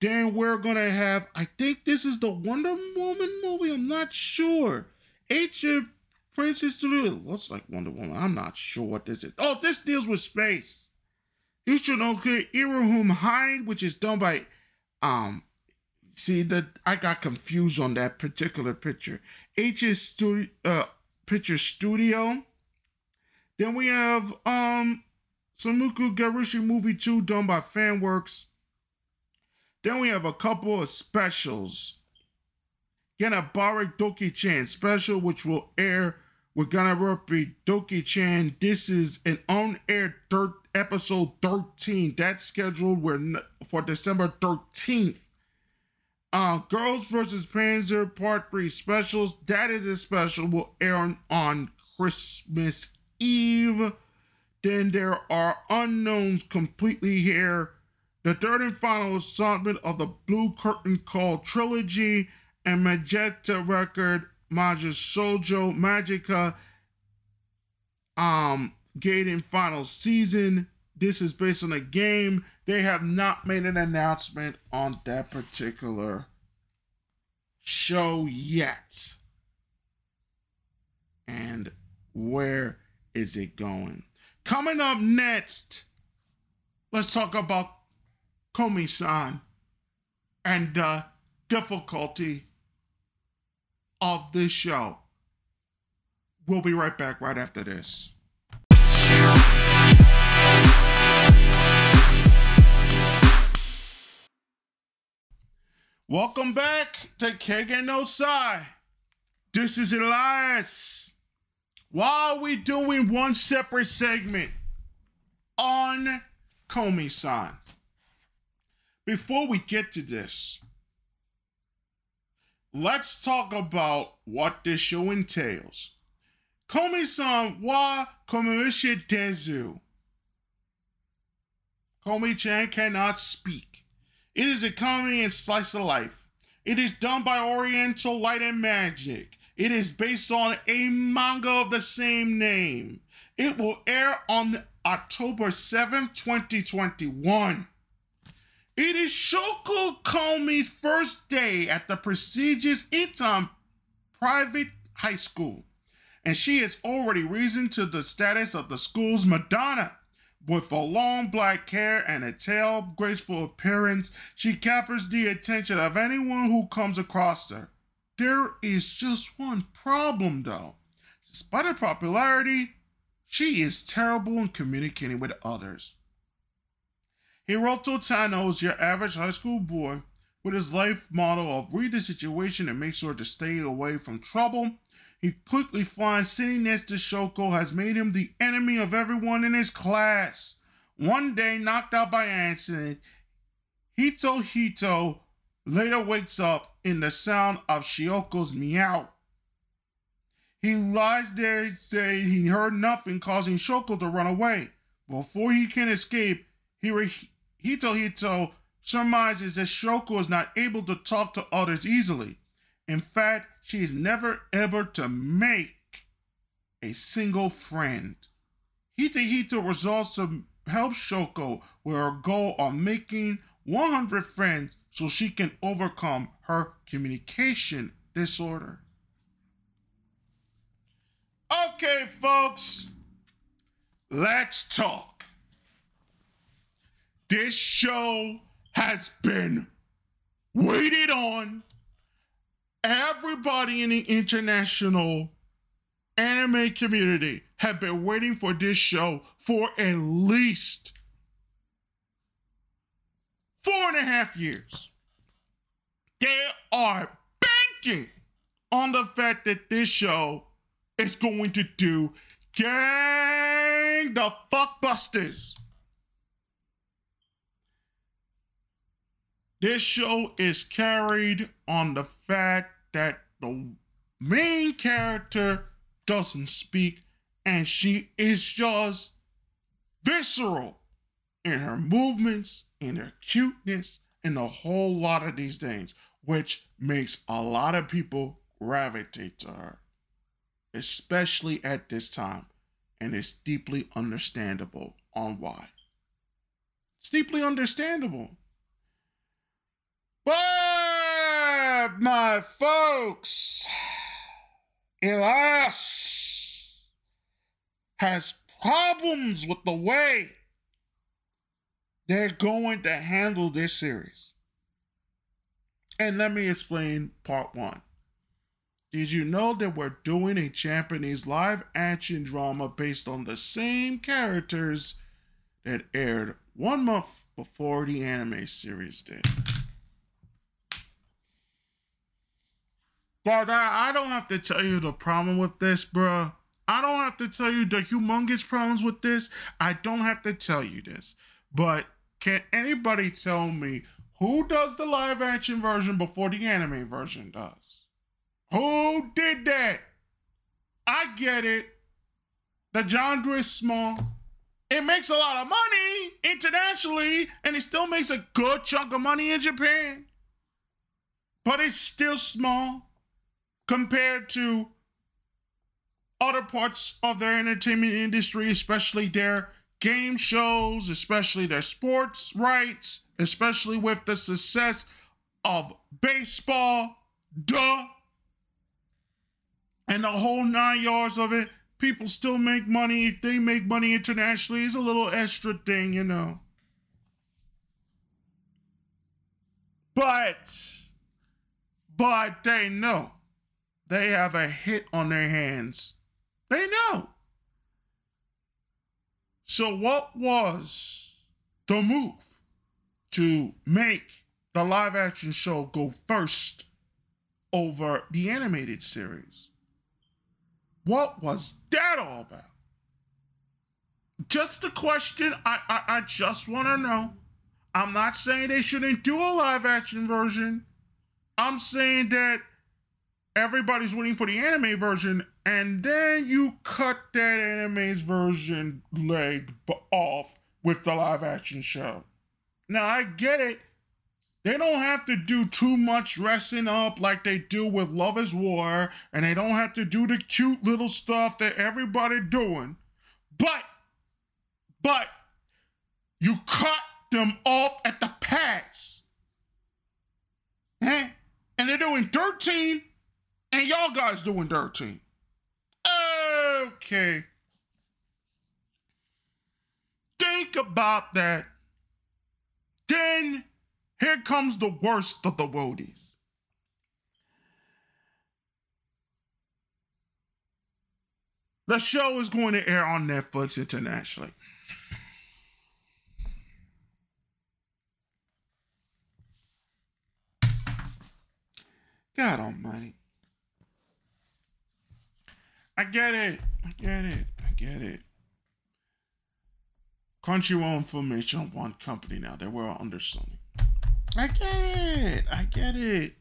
Then we're gonna have, I think this is the Wonder Woman movie, I'm not sure. Ancient Princess Studio, looks like Wonder Woman, I'm not sure what this is. Oh, this deals with space. You should know Iruhum Hide, which is done by um see that I got confused on that particular picture. HS Studio, uh, Picture Studio. Then we have um Samuku Garushi Movie 2 done by Fanworks. Then we have a couple of specials. Ganabare Doki Chan special, which will air with Ganarupi Doki Chan. This is an on air third episode 13. That's scheduled for December 13th. Uh, Girls versus Panzer Part 3 specials. That is a special. Will air on, on Christmas Eve. Then there are unknowns completely here. The third and final installment of the Blue Curtain Call trilogy and Magenta record Majin Shoujo Magica um Gaiden final season. This is based on a game. They have not made an announcement on that particular show yet. And where is it going? Coming up next, let's talk about Komi san and the difficulty of this show. We'll be right back right after this. Welcome back to no Sai. This is Elias. Why are we doing one separate segment on Komi san? Before we get to this, let's talk about what this show entails. Komi-san wa komishi dezu. Komi-chan cannot speak. It is a comedy and slice of life. It is done by Oriental Light and Magic. It is based on a manga of the same name. It will air on October 7th, 2021. It is Shoko Komi's first day at the prestigious Eton Private High School, and she has already risen to the status of the school's Madonna. With a long black hair and a tail, graceful appearance, she captures the attention of anyone who comes across her. There is just one problem, though. Despite her popularity, she is terrible in communicating with others. Hiroto Tano is your average high school boy with his life motto of read the situation and make sure to stay away from trouble. He quickly finds sitting next to Shoko has made him the enemy of everyone in his class. One day, knocked out by accident, Hito Hito later wakes up in the sound of Shioko's meow. He lies there saying he heard nothing, causing Shoko to run away. Before he can escape, he, re- Hito Hito surmises that Shoko is not able to talk to others easily. In fact, she is never able to make a single friend. Hito Hito resolves to help Shoko with her goal of making 100 friends so she can overcome her communication disorder. Okay, folks, let's talk. This show has been waited on. Everybody in the international anime community have been waiting for this show for at least four and a half years. They are banking on the fact that this show is going to do gang the fuckbusters. This show is carried on the fact that the main character doesn't speak and she is just visceral in her movements, in her cuteness, and a whole lot of these things, which makes a lot of people gravitate to her, especially at this time. And it's deeply understandable on why. It's deeply understandable. But my folks, Elias has problems with the way they're going to handle this series. And let me explain part one. Did you know that we're doing a Japanese live action drama based on the same characters that aired one month before the anime series did? I, I don't have to tell you the problem with this, bruh. I don't have to tell you the humongous problems with this. I don't have to tell you this. But can anybody tell me who does the live action version before the anime version does? Who did that? I get it. The genre is small. It makes a lot of money internationally, and it still makes a good chunk of money in Japan. But it's still small compared to other parts of their entertainment industry, especially their game shows, especially their sports rights, especially with the success of baseball. Duh and the whole nine yards of it, people still make money. If they make money internationally, it's a little extra thing, you know. But, but they know they have a hit on their hands. They know. So, what was the move to make the live action show go first over the animated series? What was that all about? Just a question. I, I, I just want to know. I'm not saying they shouldn't do a live action version. I'm saying that everybody's waiting for the anime version, and then you cut that anime's version leg off with the live action show. Now, I get it. They don't have to do too much dressing up like they do with Love is War, and they don't have to do the cute little stuff that everybody doing. But, but, you cut them off at the pass. Eh? And they're doing 13, and y'all guys doing 13. Okay. Think about that. Then here comes the worst of the roadies. The show is going to air on Netflix internationally. God almighty. I get it. I get it. I get it. Crunchyroll and Funimation one company now. They were under Sony. I get it. I get it.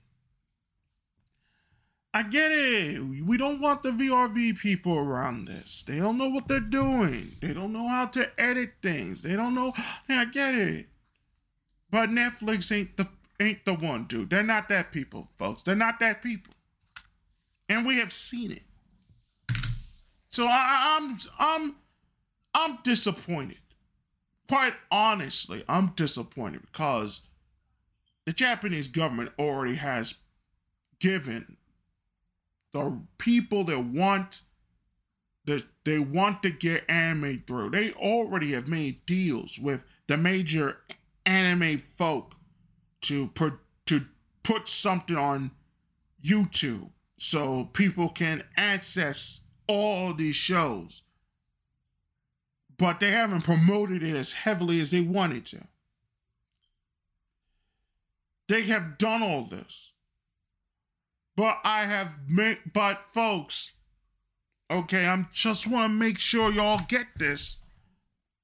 I get it. We don't want the VRV people around this. They don't know what they're doing. They don't know how to edit things. They don't know. [gasps] I get it. But Netflix ain't the ain't the one, dude. They're not that people, folks. They're not that people. And we have seen it. So I, I'm I'm I'm disappointed. Quite honestly, I'm disappointed because the Japanese government already has given the people that want that they want to get anime through. They already have made deals with the major anime folk to put to put something on YouTube so people can access all these shows. But they haven't promoted it as heavily as they wanted to. They have done all this. But I have made, but folks, okay, I'm just want to make sure y'all get this.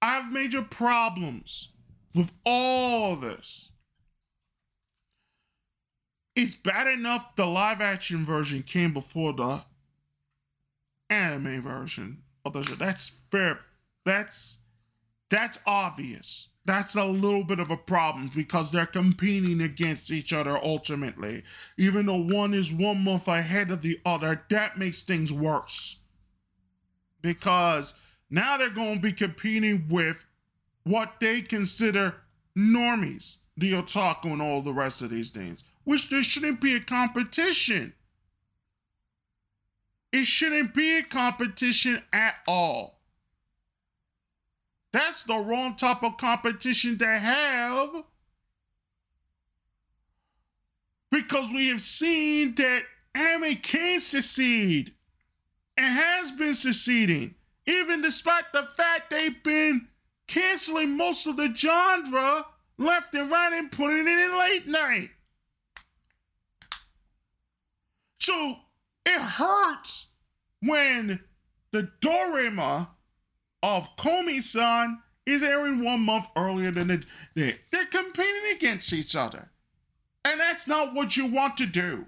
I have major problems with all this. It's bad enough the live action version came before the anime version of the show. That's fair. That's that's obvious that's a little bit of a problem because they're competing against each other ultimately. Even though one is one month ahead of the other, that makes things worse. Because now they're going to be competing with what they consider normies, the otaku and all the rest of these things, which there shouldn't be a competition. It shouldn't be a competition at all. That's the wrong type of competition to have. Because we have seen that anime can succeed and has been succeeding, even despite the fact they've been canceling most of the genre left and right and putting it in late night. So it hurts when the Dorama of Komi-san is airing one month earlier than the, they, they're competing against each other. And that's not what you want to do.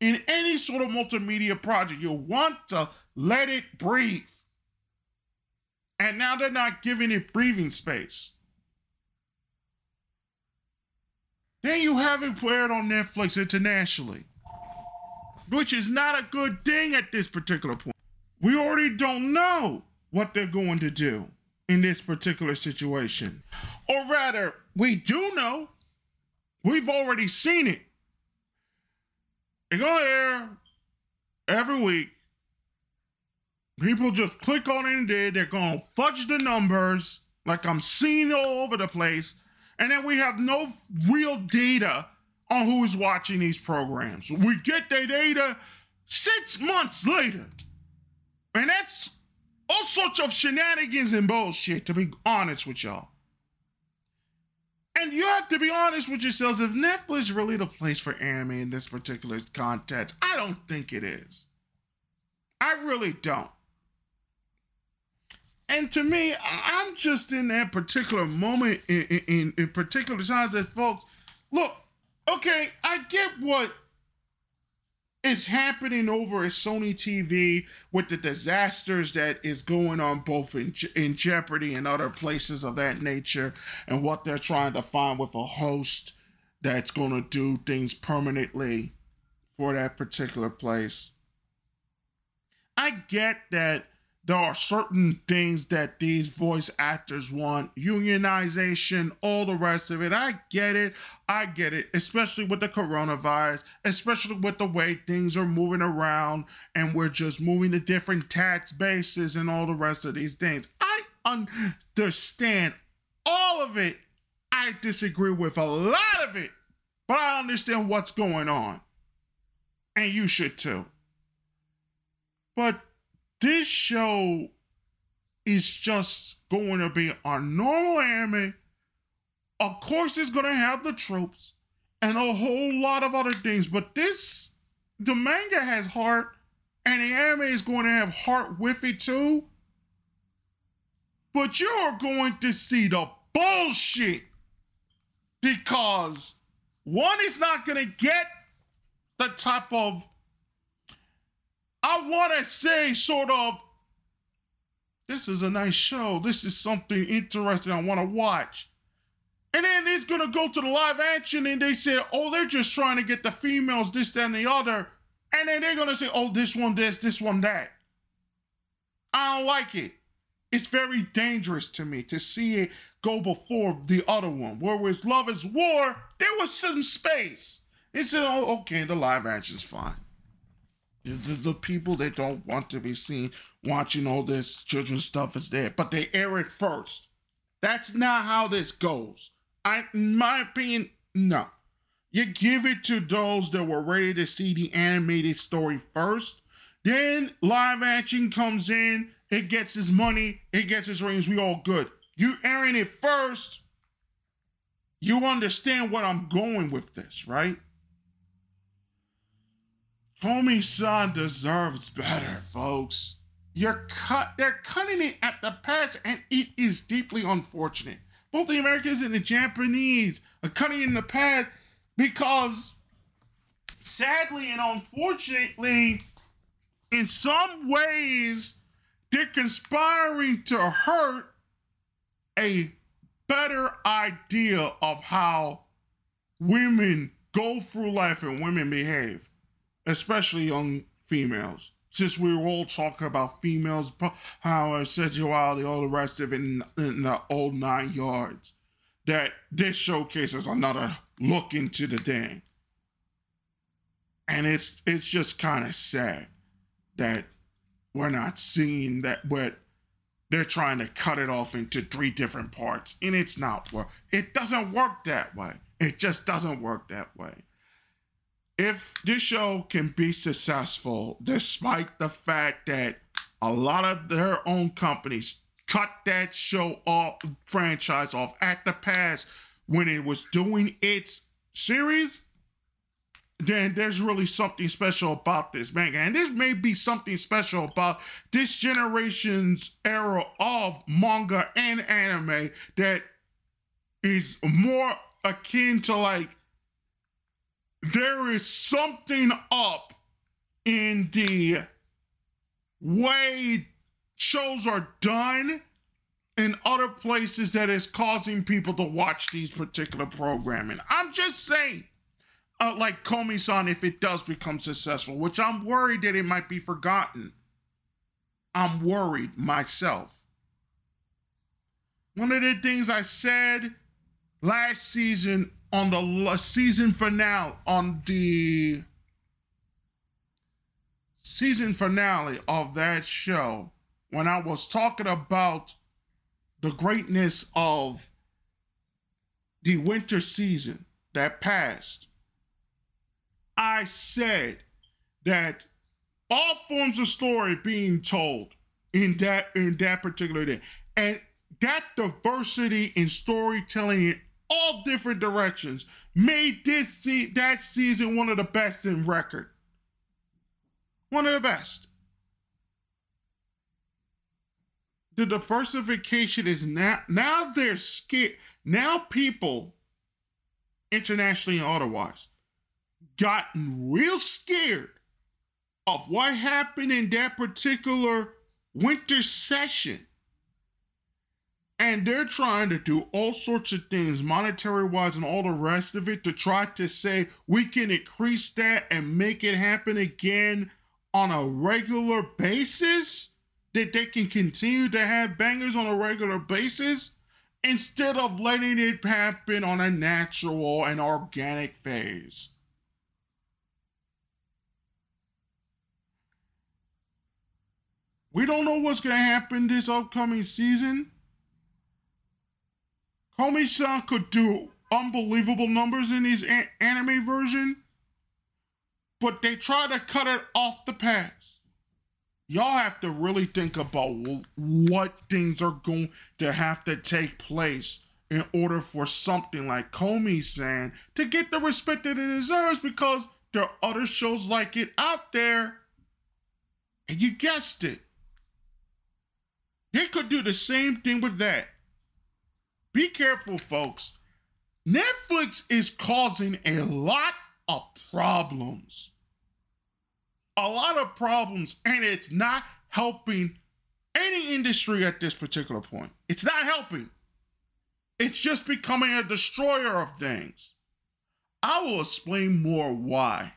In any sort of multimedia project, you want to let it breathe. And now they're not giving it breathing space. Then you have it played on Netflix internationally, which is not a good thing at this particular point. We already don't know what they're going to do in this particular situation. Or rather, we do know. We've already seen it. They go there every week. People just click on it and did. They're going to fudge the numbers like I'm seeing all over the place. And then we have no real data on who's watching these programs. We get the data six months later. And that's all sorts of shenanigans and bullshit, to be honest with y'all. And you have to be honest with yourselves. If Netflix is really the place for anime in this particular context, I don't think it is. I really don't. And to me, I'm just in that particular moment in, in, in particular times that folks, look, okay, I get what is happening over at Sony TV with the disasters that is going on both in, in Jeopardy and other places of that nature, and what they're trying to find with a host that's going to do things permanently for that particular place. I get that there are certain things that these voice actors want. Unionization all the rest of it. I get it. I get it especially with the coronavirus especially with the way things are moving around and we're just moving to different tax bases and all the rest of these things. I understand all of it. I disagree with a lot of it but i understand what's going on and you should too. But this show is just going to be a normal anime. Of course, it's going to have the tropes and a whole lot of other things, but this, the manga has heart, and the anime is going to have heart with it too. But you're going to see the bullshit because one is not going to get the type of I want to say, sort of, this is a nice show. This is something interesting I want to watch. And then it's going to go to the live action and they say, oh, they're just trying to get the females, this, that, and the other. And then they're going to say, oh, this one, this, this one, that. I don't like it. It's very dangerous to me to see it go before the other one. Whereas Love is War, there was some space. It said, oh, okay, the live action's fine. The, the, people that don't want to be seen watching all this children's stuff is there, but they air it first. That's not how this goes. I, in my opinion, no. You give it to those that were ready to see the animated story first. Then live action comes in, it gets its money, it gets its ratings, we all good. You airing it first, you understand what I'm going with this, right? Komi-san deserves better, folks. You're cut. They're cutting it at the pass, and it is deeply unfortunate. Both the Americans and the Japanese are cutting in the pass because, sadly and unfortunately, in some ways, they're conspiring to hurt a better idea of how women go through life and women behave especially young females. Since we were all talking about females, power, sexuality, all the rest of it in, in the old nine yards, that this showcases another look into the thing. And it's it's just kind of sad that we're not seeing that but they're trying to cut it off into three different parts and it's not work it doesn't work that way it just doesn't work that way if this show can be successful, despite the fact that a lot of their own companies cut that show off, franchise off at the pass when it was doing its series, then there's really something special about this manga. And this may be something special about this generation's era of manga and anime that is more akin to like there is something up in the way shows are done in other places that is causing people to watch these particular programming. I'm just saying uh, like Komi-san if it does become successful, which I'm worried that it might be forgotten. I'm worried myself. One of the things I said last season on the season finale on the season finale of that show. When I was talking about the greatness of the winter season that passed I said that all forms of story being told in that in that particular day, and that diversity in storytelling in all different directions made this se- that season one of the best in record. One of the best. The diversification is now now they're scared. Now people internationally and otherwise gotten real scared of what happened in that particular winter session. And they're trying to do all sorts of things, monetary wise, and all the rest of it, to try to say we can increase that and make it happen again on a regular basis. That they can continue to have bangers on a regular basis instead of letting it happen on a natural and organic phase. We don't know what's going to happen this upcoming season. Komi-san could do unbelievable numbers in his anime version, but they try to cut it off the pass. Y'all have to really think about what things are going to have to take place in order for something like Komi-san to get the respect that it deserves because there are other shows like it out there. And you guessed it. They could do the same thing with that. Be careful, folks. Netflix is causing a lot of problems. A lot of problems, and it's not helping any industry at this particular point. It's not helping. It's just becoming a destroyer of things. I will explain more why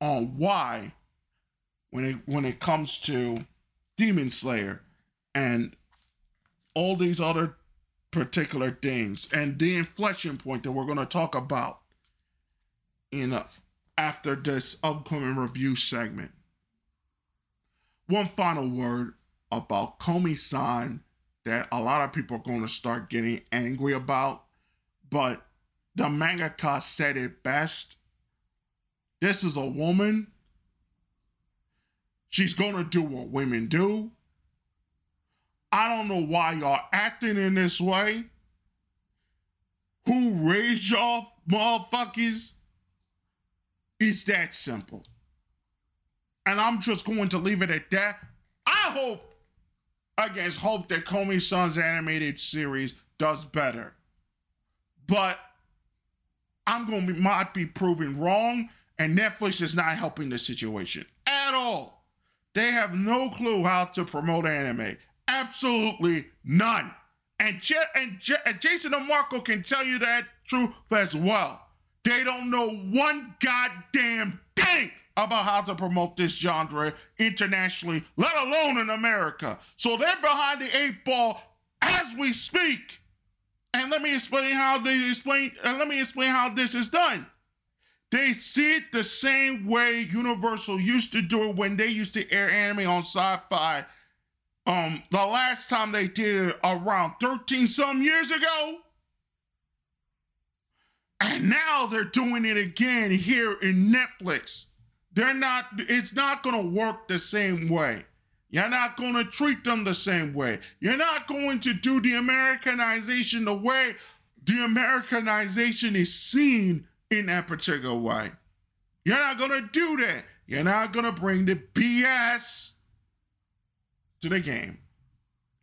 on why when it when it comes to Demon Slayer and all these other particular things and the inflection point that we're going to talk about in a, after this upcoming review segment. One final word about Komi-san that a lot of people are going to start getting angry about, but the mangaka said it best. This is a woman. She's going to do what women do. I don't know why y'all acting in this way. Who raised y'all motherfuckers? It's that simple. And I'm just going to leave it at that. I hope, against hope that Komi-san's animated series does better. But I'm going to be, might be proven wrong, and Netflix is not helping the situation at all. They have no clue how to promote anime. Absolutely none. And, Je- and, Je- and Jason DeMarco can tell you that truth as well. They don't know one goddamn thing about how to promote this genre internationally, let alone in America. So they're behind the eight ball as we speak. And let me explain how they explain and let me explain how this is done. They see it the same way Universal used to do it when they used to air anime on sci-fi um, the last time they did it around 13 some years ago, And now they're doing it again here in Netflix. They're not, it's not going to work the same way. You're not going to treat them the same way. You're not going to do the Americanization the way the Americanization is seen in that particular way. You're not going to do that. You're not going to bring the BS to the game.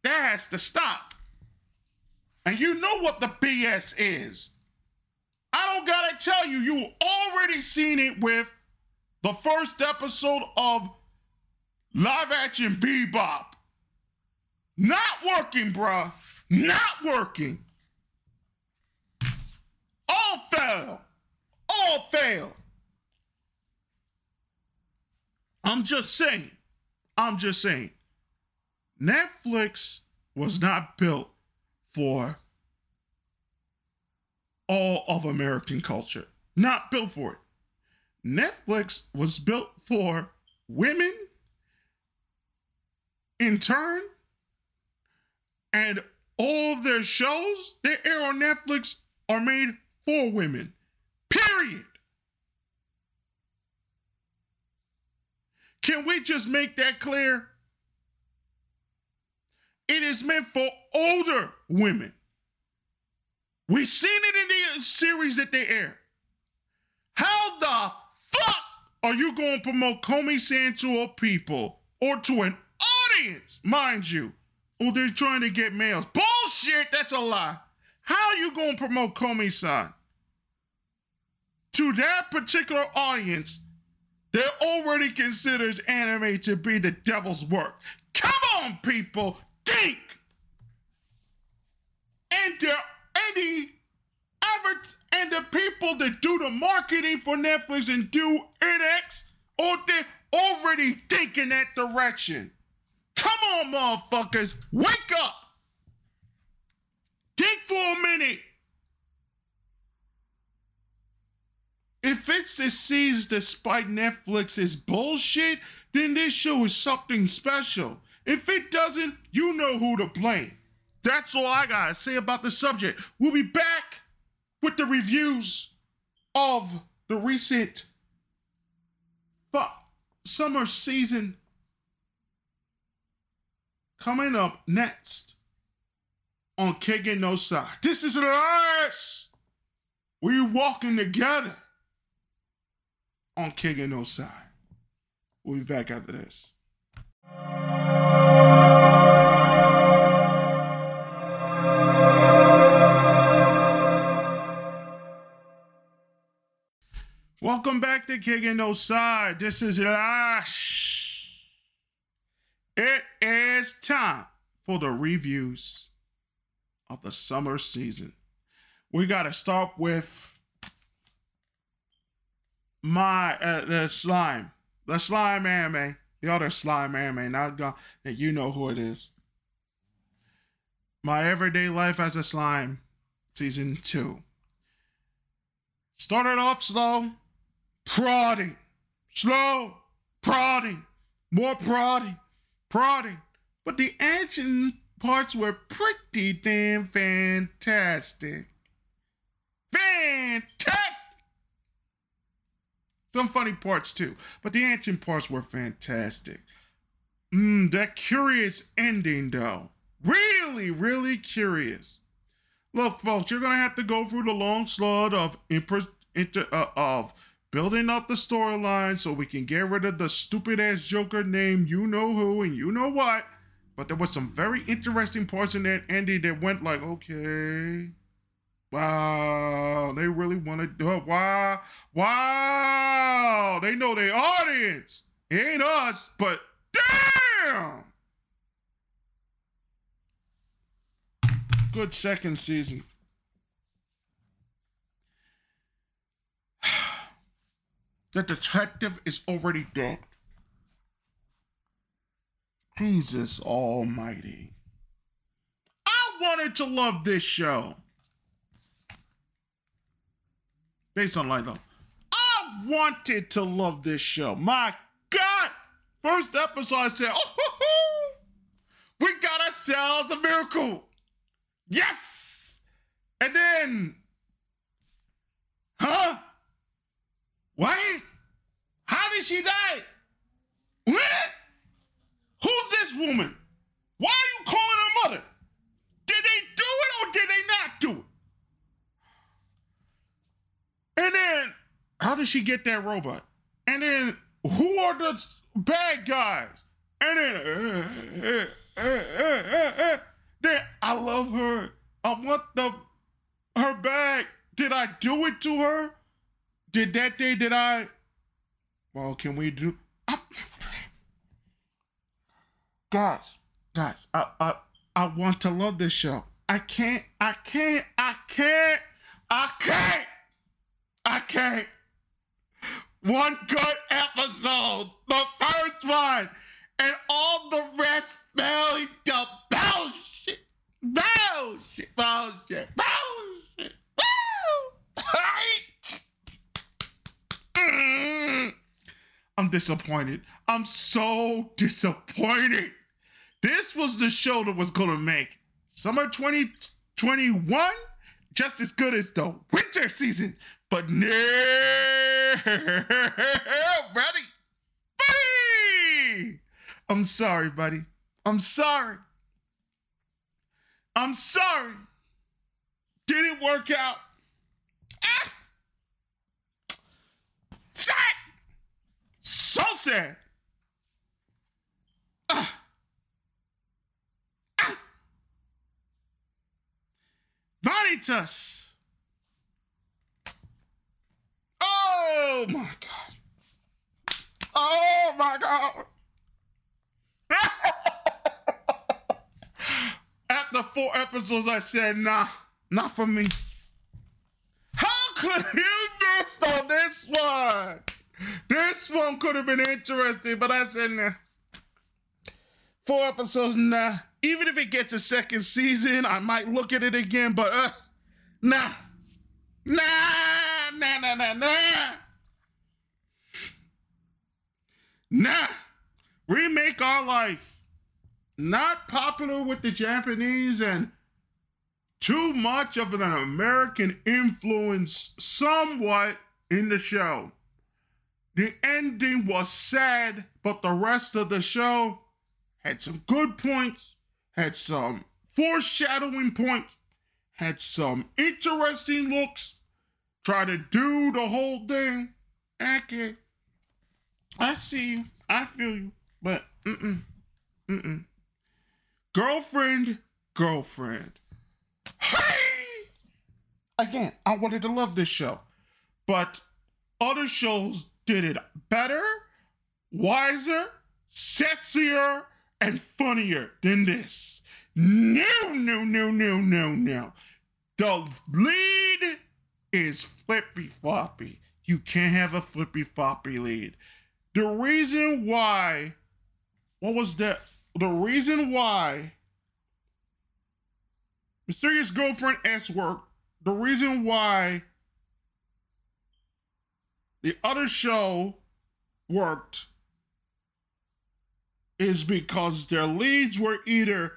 That has to stop. And you know what the BS is. I don't gotta tell you, you already seen it with the first episode of Live Action Bebop. Not working, bruh. Not working. All fail. All fail. I'm just saying. I'm just saying. Netflix was not built for all of American culture. Not built for it. Netflix was built for women in turn, and all of their shows that air on Netflix are made for women. Period. Can we just make that clear? It is meant for older women. We've seen it in the series that they air. How the fuck are you going to promote Komi San to a people or to an audience, mind you? Or they're trying to get males. Bullshit, that's a lie. How are you going to promote Komi San? To that particular audience that already considers anime to be the devil's work. Come on, people, think. And the the advert and the people that do the marketing for Netflix and do NX, or oh, they already think in that direction. Come on, motherfuckers, wake up. Think for a minute. If it succeeds despite Netflix's bullshit, then this show is something special. If it doesn't, you know who to blame. That's all I gotta say about the subject. We'll be back with the reviews of the recent summer season coming up next on Keigen no. This is Lars. We're walking together on Keigen no. We'll be back after this. Welcome back to Keigen no Sai. This is Lash. It is time for the reviews of the summer season. We got to start with my uh, the slime, the slime anime, the other slime anime. Not gone. You know who it is. My everyday life as a slime, season two. Started off slow, prodding, slow, prodding, more prodding, prodding. But the action parts were pretty damn fantastic. Fantastic! Some funny parts too, but the action parts were fantastic. Mmm, that curious ending though. Really, really curious. Look, folks, you're gonna have to go through the long slog of imp- inter- uh, of building up the storyline so we can get rid of the stupid ass Joker name, you know who and you know what. But there was some very interesting parts in that ending that went like, okay. Wow, they really want to uh, do it. Wow, wow, they know their audience. It ain't us, but damn. Good second season. [sighs] The detective is already dead. Jesus Almighty. I wanted to love this show. Based on light though. I wanted to love this show. My God! First episode, I said, oh, we got ourselves a miracle. Yes! And then Huh? What? How did she die? What? Who's this woman? Why are you calling her mother? Did they do it or did they not do it? And then, how did she get that robot? And then, who are the bad guys? And then, uh, uh, uh, then I love her. I want the her back. Did I do it to her? Did that day? Did I? Well, can we do? I, guys, guys, I, I I want to love this show. I can't. I can't. I can't. I can't. I can't. One good episode, the first one, and all the rest fell into bullshit. Bullshit. Bullshit. Bullshit. Bullshit. [laughs] [laughs] I'm disappointed. I'm so disappointed. This was the show that was gonna make summer 2021 just as good as the winter season. But no, [laughs] buddy, buddy. I'm sorry, buddy. I'm sorry. I'm sorry. Didn't work out. Sad. So sad. Ah. Ah. Vanitas. Oh my god. Oh my god. [laughs] After four episodes, I said, nah, not for me. Could you miss on this one? This one could have been interesting, but I said, nah. Four episodes, nah. Even if it gets a second season, I might look at it again, but uh, nah. Nah, nah, nah, nah, nah. Nah. Remake our life. Not popular with the Japanese and too much of an American influence, somewhat, in the show. The ending was sad, but the rest of the show had some good points, had some foreshadowing points, had some interesting looks, try to do the whole thing. Okay. I see you. I feel you. But mm-mm. Mm-mm. Girlfriend, girlfriend. Hey! Again, I wanted to love this show. But other shows did it better, wiser, sexier, and funnier than this. No, no, no, no, no, no. The lead is flippy floppy. You can't have a flippy floppy lead. The reason why, what was the the reason why Mysterious Girlfriend X worked, the reason why the other show worked is because their leads were either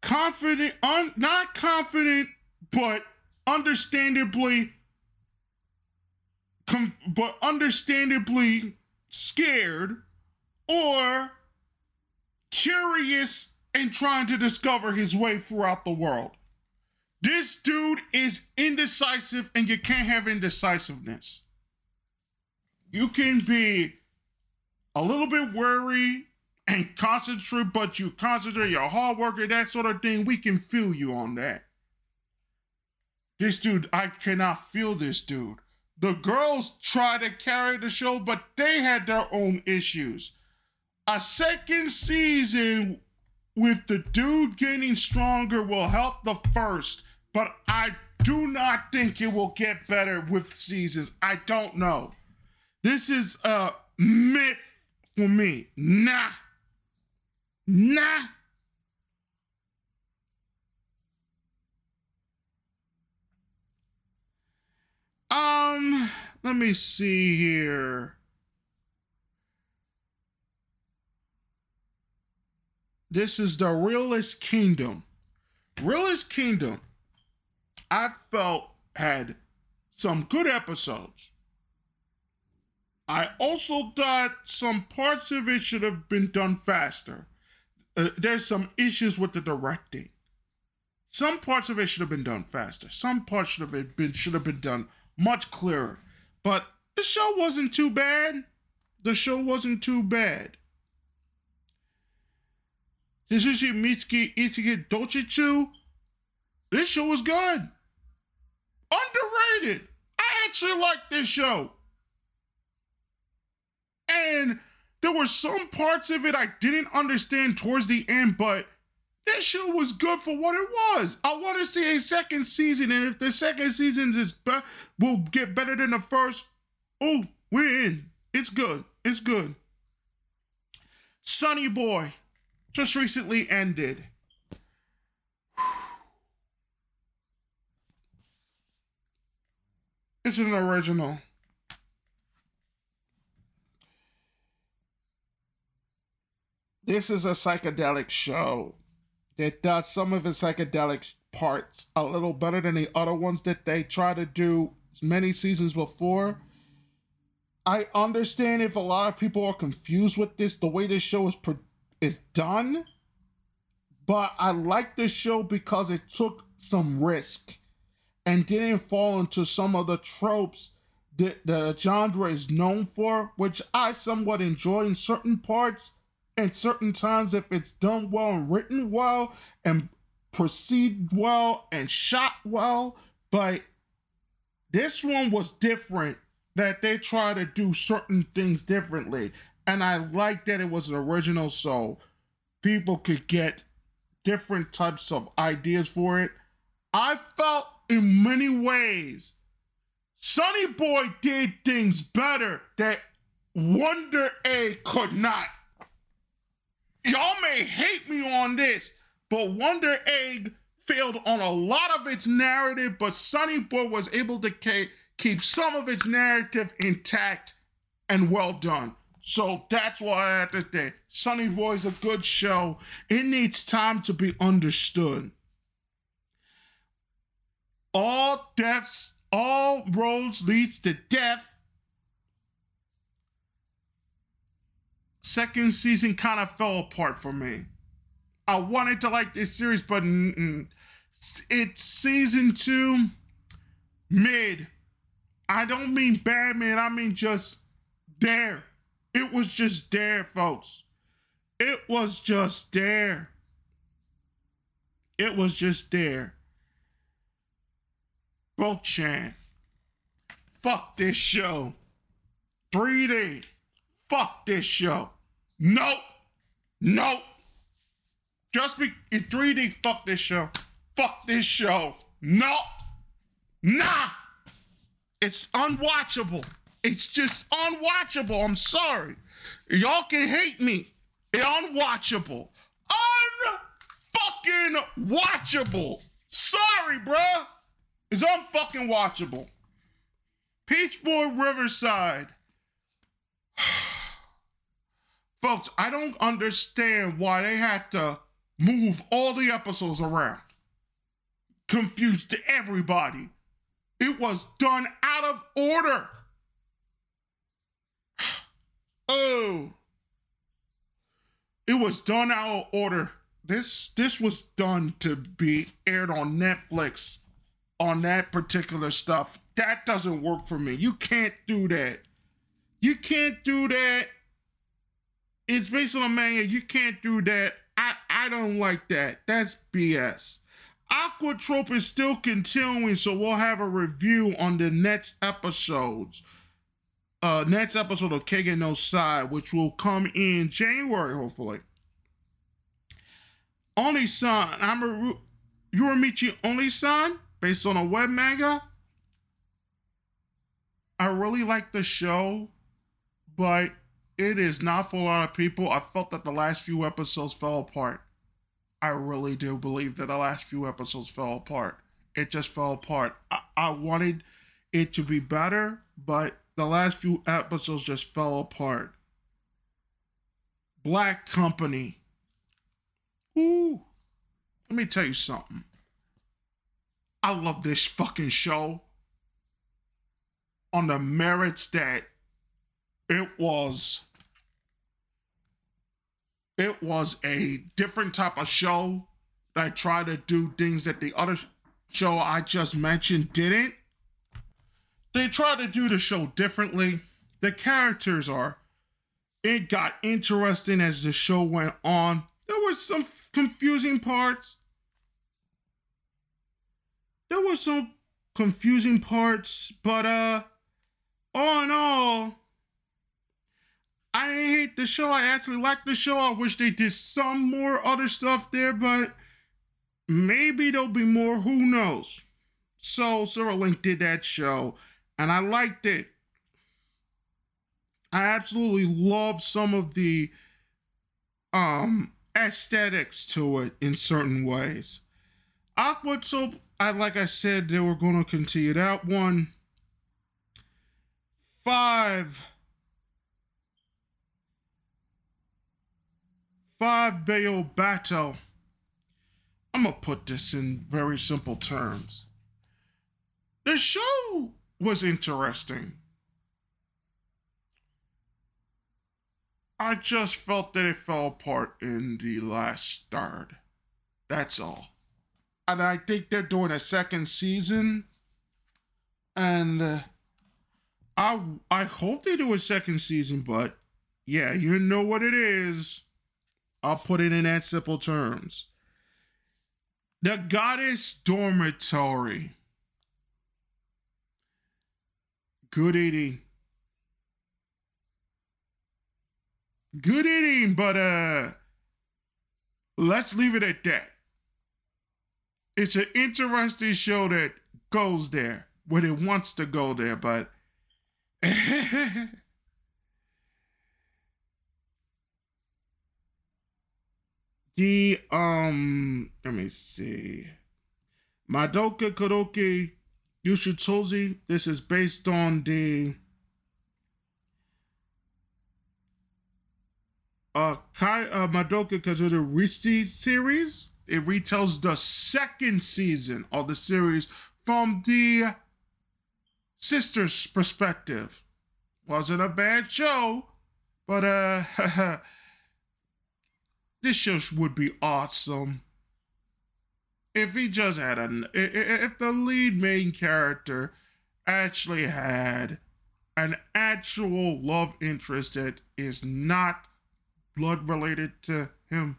confident, un, not confident, but understandably, com, but understandably scared, or curious and trying to discover his way throughout the world. This dude is indecisive, and you can't have indecisiveness. You can be a little bit worried and concentrate, but you concentrate, you're a hard worker, that sort of thing. We can feel you on that. This dude, I cannot feel this dude. The girls try to carry the show, but they had their own issues. A second season with the dude getting stronger will help the first, but I do not think it will get better with seasons. I don't know. This is a myth for me. Nah. Nah. Um, let me see here. This is the realest kingdom. Realest kingdom, I felt had some good episodes. I also thought some parts of it should have been done faster. Uh, there's some issues with the directing. Some parts of it should have been done faster. Some parts should have been should have been done much clearer. But the show wasn't too bad. The show wasn't too bad. Suzuki Mitsuki Itsuki Dochichu. This show was good. Underrated. I actually like this show. And there were some parts of it I didn't understand towards the end, but this show was good for what it was. I want to see a second season, and if the second season is be- will get better than the first, oh, we're in. It's good. It's good. Sonny Boy just recently ended. It's an original. This is a psychedelic show that does some of the psychedelic parts a little better than the other ones that they try to do many seasons before. I understand if a lot of people are confused with this, the way this show is pro- is done, but I like this show because it took some risk and didn't fall into some of the tropes that the genre is known for, which I somewhat enjoy in certain parts and certain times if it's done well and written well and proceed well and shot well. But this one was different that they try to do certain things differently. And I like that it was an original so people could get different types of ideas for it. I felt in many ways Sonny Boy did things better that Wonder Egg could not. Y'all may hate me on this, but Wonder Egg failed on a lot of its narrative, but Sonny Boy was able to keep some of its narrative intact and well done. So that's why I have to say Sonny Boy's a good show. It needs time to be understood. All deaths, all roads leads to death. Second season kind of fell apart for me. I wanted to like this series, but it's season two mid. I don't mean bad, man. I mean just there. It was just there, folks. It was just there. It was just there. Bro Chan. Fuck this show. 3D. Fuck this show. Nope. Nope. Just be in 3D, fuck this show. Fuck this show. No. Nah. It's unwatchable. It's just unwatchable. I'm sorry. Y'all can hate me. It's unwatchable. Unfucking watchable. Sorry, bruh. It's unfucking watchable. Peach Boy Riverside. [sighs] Folks, I don't understand why they had to move all the episodes around. Confused to everybody. It was done out of order. [sighs] oh. It was done out of order. This this was done to be aired on Netflix on that particular stuff. That doesn't work for me. You can't do that. You can't do that. It's based on a manga. You can't do that. I, I don't like that. That's BS. Aquatope is still continuing, so we'll have a review on the next episodes. Uh, next episode of Kage no Side, which will come in January, hopefully. Oniisan, I'm a Uramichi Oniisan, based on a web manga. I really like the show, but it is not for a lot of people. I felt that the last few episodes fell apart. I really do believe that the last few episodes fell apart. It just fell apart. I, I wanted it to be better, but the last few episodes just fell apart. Black Company. Ooh. Let me tell you something. I love this fucking show. on the merits that it was it was a different type of show that tried to do things that the other show I just mentioned didn't. They tried to do the show differently. The characters are it got interesting as the show went on. There were some confusing parts. There were some confusing parts, but uh all in all, I didn't hate the show. I actually liked the show. I wish they did some more other stuff there, but maybe there'll be more. Who knows? So Sarah Link did that show, and I liked it. I absolutely love some of the um aesthetics to it in certain ways. Awkward, so I like I said, they were going to continue that one. Five five Bayo battle. I'm gonna put this in very simple terms. The show was interesting. I just felt that it fell apart in the last third. That's all. And I think they're doing a second season. And uh, I I hope they do a second season, but yeah, you know what it is. I'll put it in that simple terms. The Goddess Dormitory. Good eating. Good eating, but uh let's leave it at that. It's an interesting show that goes there when it wants to go there, but [laughs] The um, let me see. Madoka Koroki Yushutozi. This is based on the uh Kai uh, Madoka Kazuda Rishi series. It retells the second season of the series from the sister's perspective. Wasn't a bad show, but uh [laughs] this show would be awesome if he just had an if the lead main character actually had an actual love interest that is not blood related to him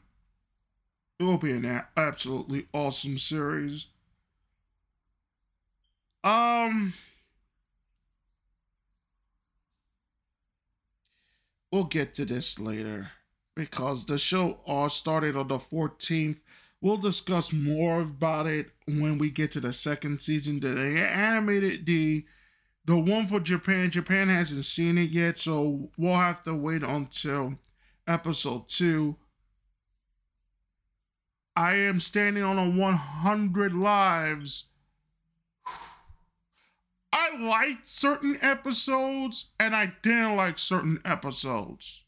it will be an absolutely awesome series um we'll get to this later because the show all started on the 14th. We'll discuss more about it when we get to the second season. The animated the the one for Japan. Japan hasn't seen it yet, so we'll have to wait until episode two. I am standing on a 100 lives. I liked certain episodes and I didn't like certain episodes.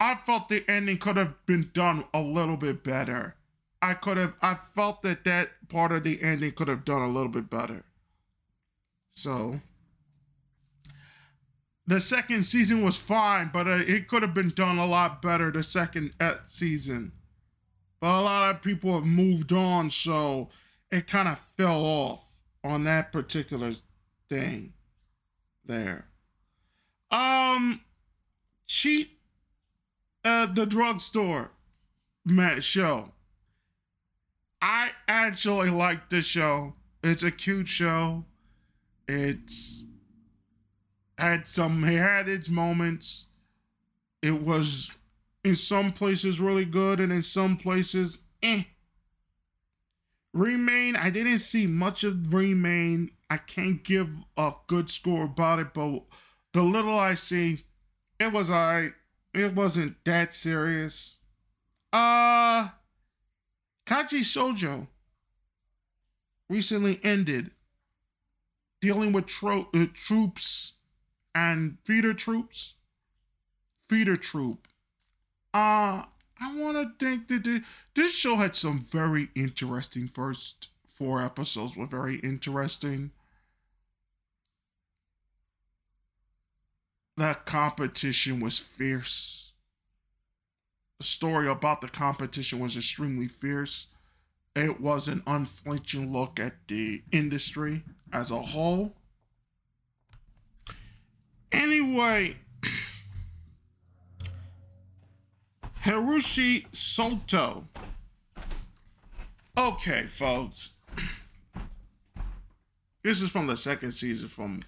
I felt the ending could have been done a little bit better. I could have, I felt that that part of the ending could have done a little bit better. So, the second season was fine, but uh, it could have been done a lot better the second uh, season. But a lot of people have moved on, so it kind of fell off on that particular thing there. Um, cheat at the drugstore Matt show. I actually like this show. It's a cute show. It's had some it had its moments. It was in some places really good and in some places eh. Remain, I didn't see much of Remain. I can't give a good score about it, but the little I see, it was alright. It wasn't that serious. Uh Kageki Shoujo recently ended dealing with tro- uh, troops and feeder troops. Feeder troop. Uh I want to think that this show had some very interesting first four episodes were very interesting. that competition was fierce. The story about the competition was extremely fierce. It was an unflinching look at the industry as a whole. Anyway, [clears throat] Higurashi Sotsu. Okay, folks. [clears throat] This is from the second season from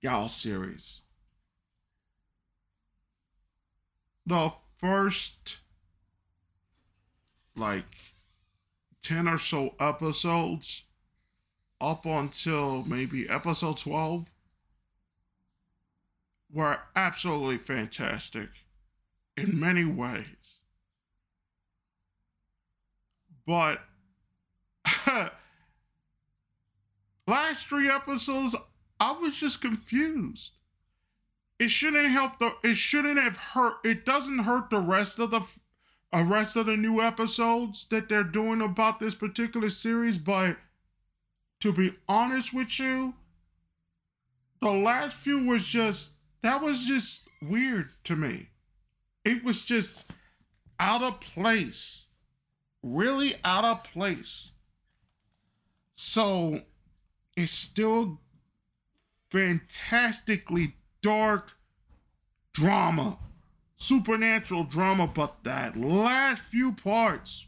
y'all series. The first like 10 or so episodes up until maybe episode 12 were absolutely fantastic in many ways. But [laughs] last three episodes, I was just confused. It shouldn't help the. It shouldn't have hurt. It doesn't hurt the rest of the, uh, rest of the new episodes that they're doing about this particular series. But to be honest with you, the last few was just that was just weird to me. It was just out of place. Really out of place. So it's still fantastically dark drama, supernatural drama, but that last few parts,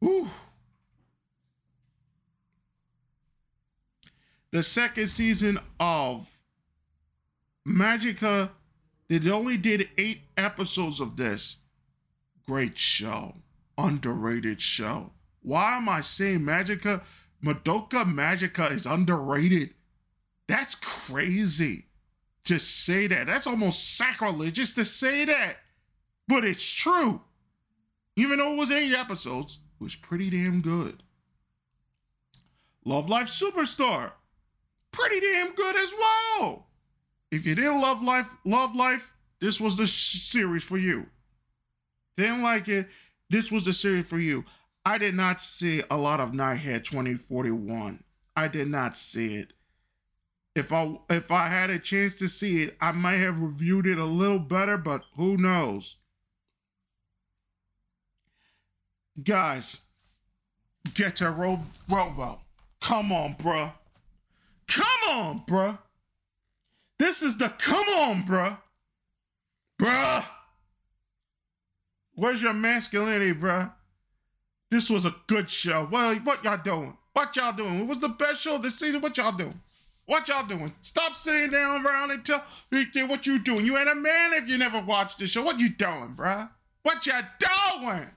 whew. The second season of Magica, they only did eight episodes of this. Great show, underrated show. Why am I saying Magica? Madoka Magica is underrated. That's crazy to say that. That's almost sacrilegious to say that. But it's true. Even though it was eight episodes, it was pretty damn good. Love Live Superstar, pretty damn good as well. If you didn't love life, love life, this was the sh- series for you. Didn't like it, this was the series for you. I did not see a lot of Night Head 2041. I did not see it. If I if I had a chance to see it, I might have reviewed it a little better, but who knows? Guys, get to Ro- Robo. Come on, bruh. Come on, bruh. This is the come on, bruh. Bruh. Where's your masculinity, bruh? This was a good show. Well, what y'all doing? What y'all doing? It was the best show this season. What y'all doing? What y'all doing? Stop sitting down around and tell me what you doing. You ain't a man if you never watched the show. What you doing, bruh? What y'all doing?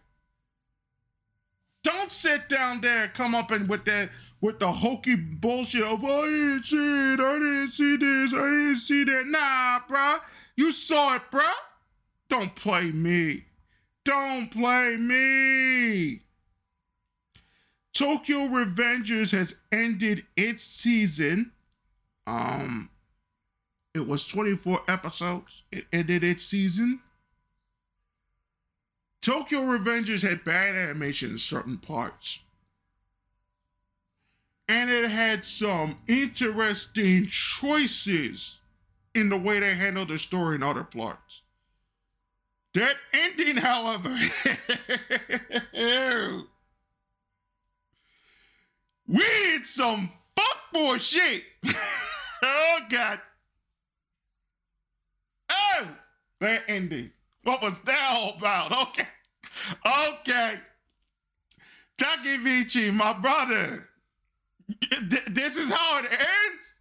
Don't sit down there and come up and with that with the hokey bullshit of I didn't see it, I didn't see this, I didn't see that. Nah, bruh. You saw it, bruh. Don't play me. Don't play me. Tokyo Revengers has ended its season. Um, it was 24 episodes. It ended its season. Tokyo Revengers had bad animation in certain parts. And it had some interesting choices in the way they handled the story and other plots. That ending, however, [laughs] we did some fuckboy shit. [laughs] oh God. Oh, that ending. What was that all about? Okay. Okay. Takemichi, my brother. This is how it ends.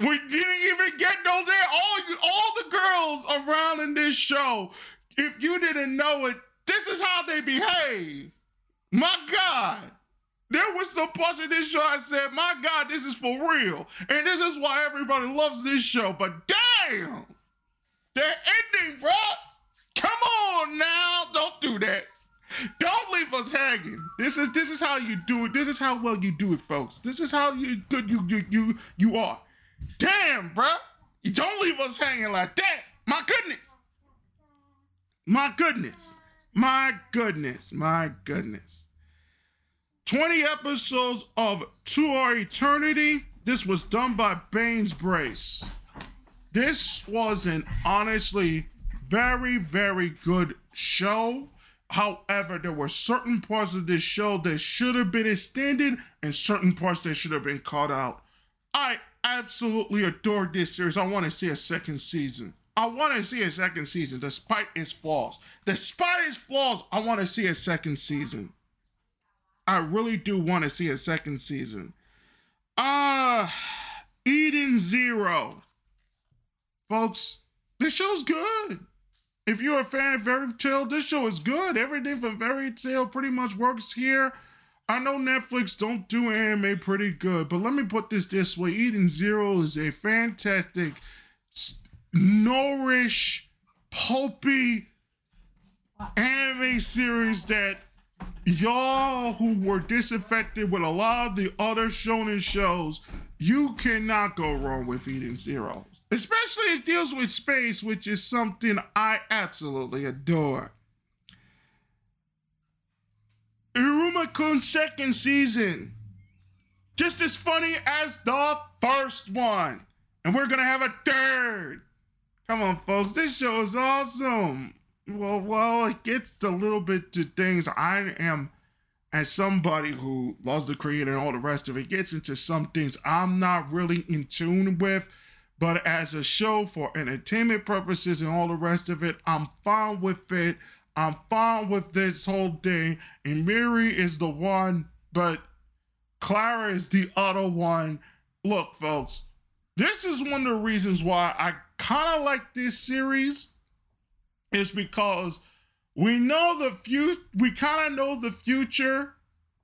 We didn't even get no there. All all the girls around in this show, if you didn't know it, this is how they behave. My God. There was some parts of this show I said, my God, this is for real. And this is why everybody loves this show. But damn, that ending, bro. Come on now. Don't do that. Don't leave us hanging. This is this is how you do it. This is how well you do it, folks. This is how you good you you you you are. Damn, bro. You don't leave us hanging like that. My goodness. My goodness. My goodness. My goodness. 20 episodes of To Your Eternity. This was done by Brain's Base. this was an honestly very, very good show. However, there were certain parts of this show that should have been extended and certain parts that should have been cut out. I absolutely adored this series. I want to see a second season. I want to see a second season despite its flaws. Despite its flaws, I want to see a second season. I really do want to see a second season. Uh Eden Zero. Folks, this show's good. If you're a fan of Fairy Tail, this show is good. Everything from Fairy Tail pretty much works here. I know Netflix don't do anime pretty good, but let me put this this way: Eden Zero is a fantastic, nourish, pulpy anime series that y'all who were disaffected with a lot of the other shonen shows, you cannot go wrong with Eden Zero. Especially it deals with space, which is something I absolutely adore. Iruma-kun second season. Just as funny as the first one. And we're gonna have a third. Come on, folks. This show is awesome. Well, well, it gets a little bit to things. I am, as somebody who loves the creator and all the rest of it, gets into some things I'm not really in tune with. But as a show for entertainment purposes and all the rest of it, I'm fine with it. I'm fine with this whole thing. Ameri is the one, but Clara is the other one. Look, folks, this is one of the reasons why I kind of like this series. Is because we know the future, we kind of know the future,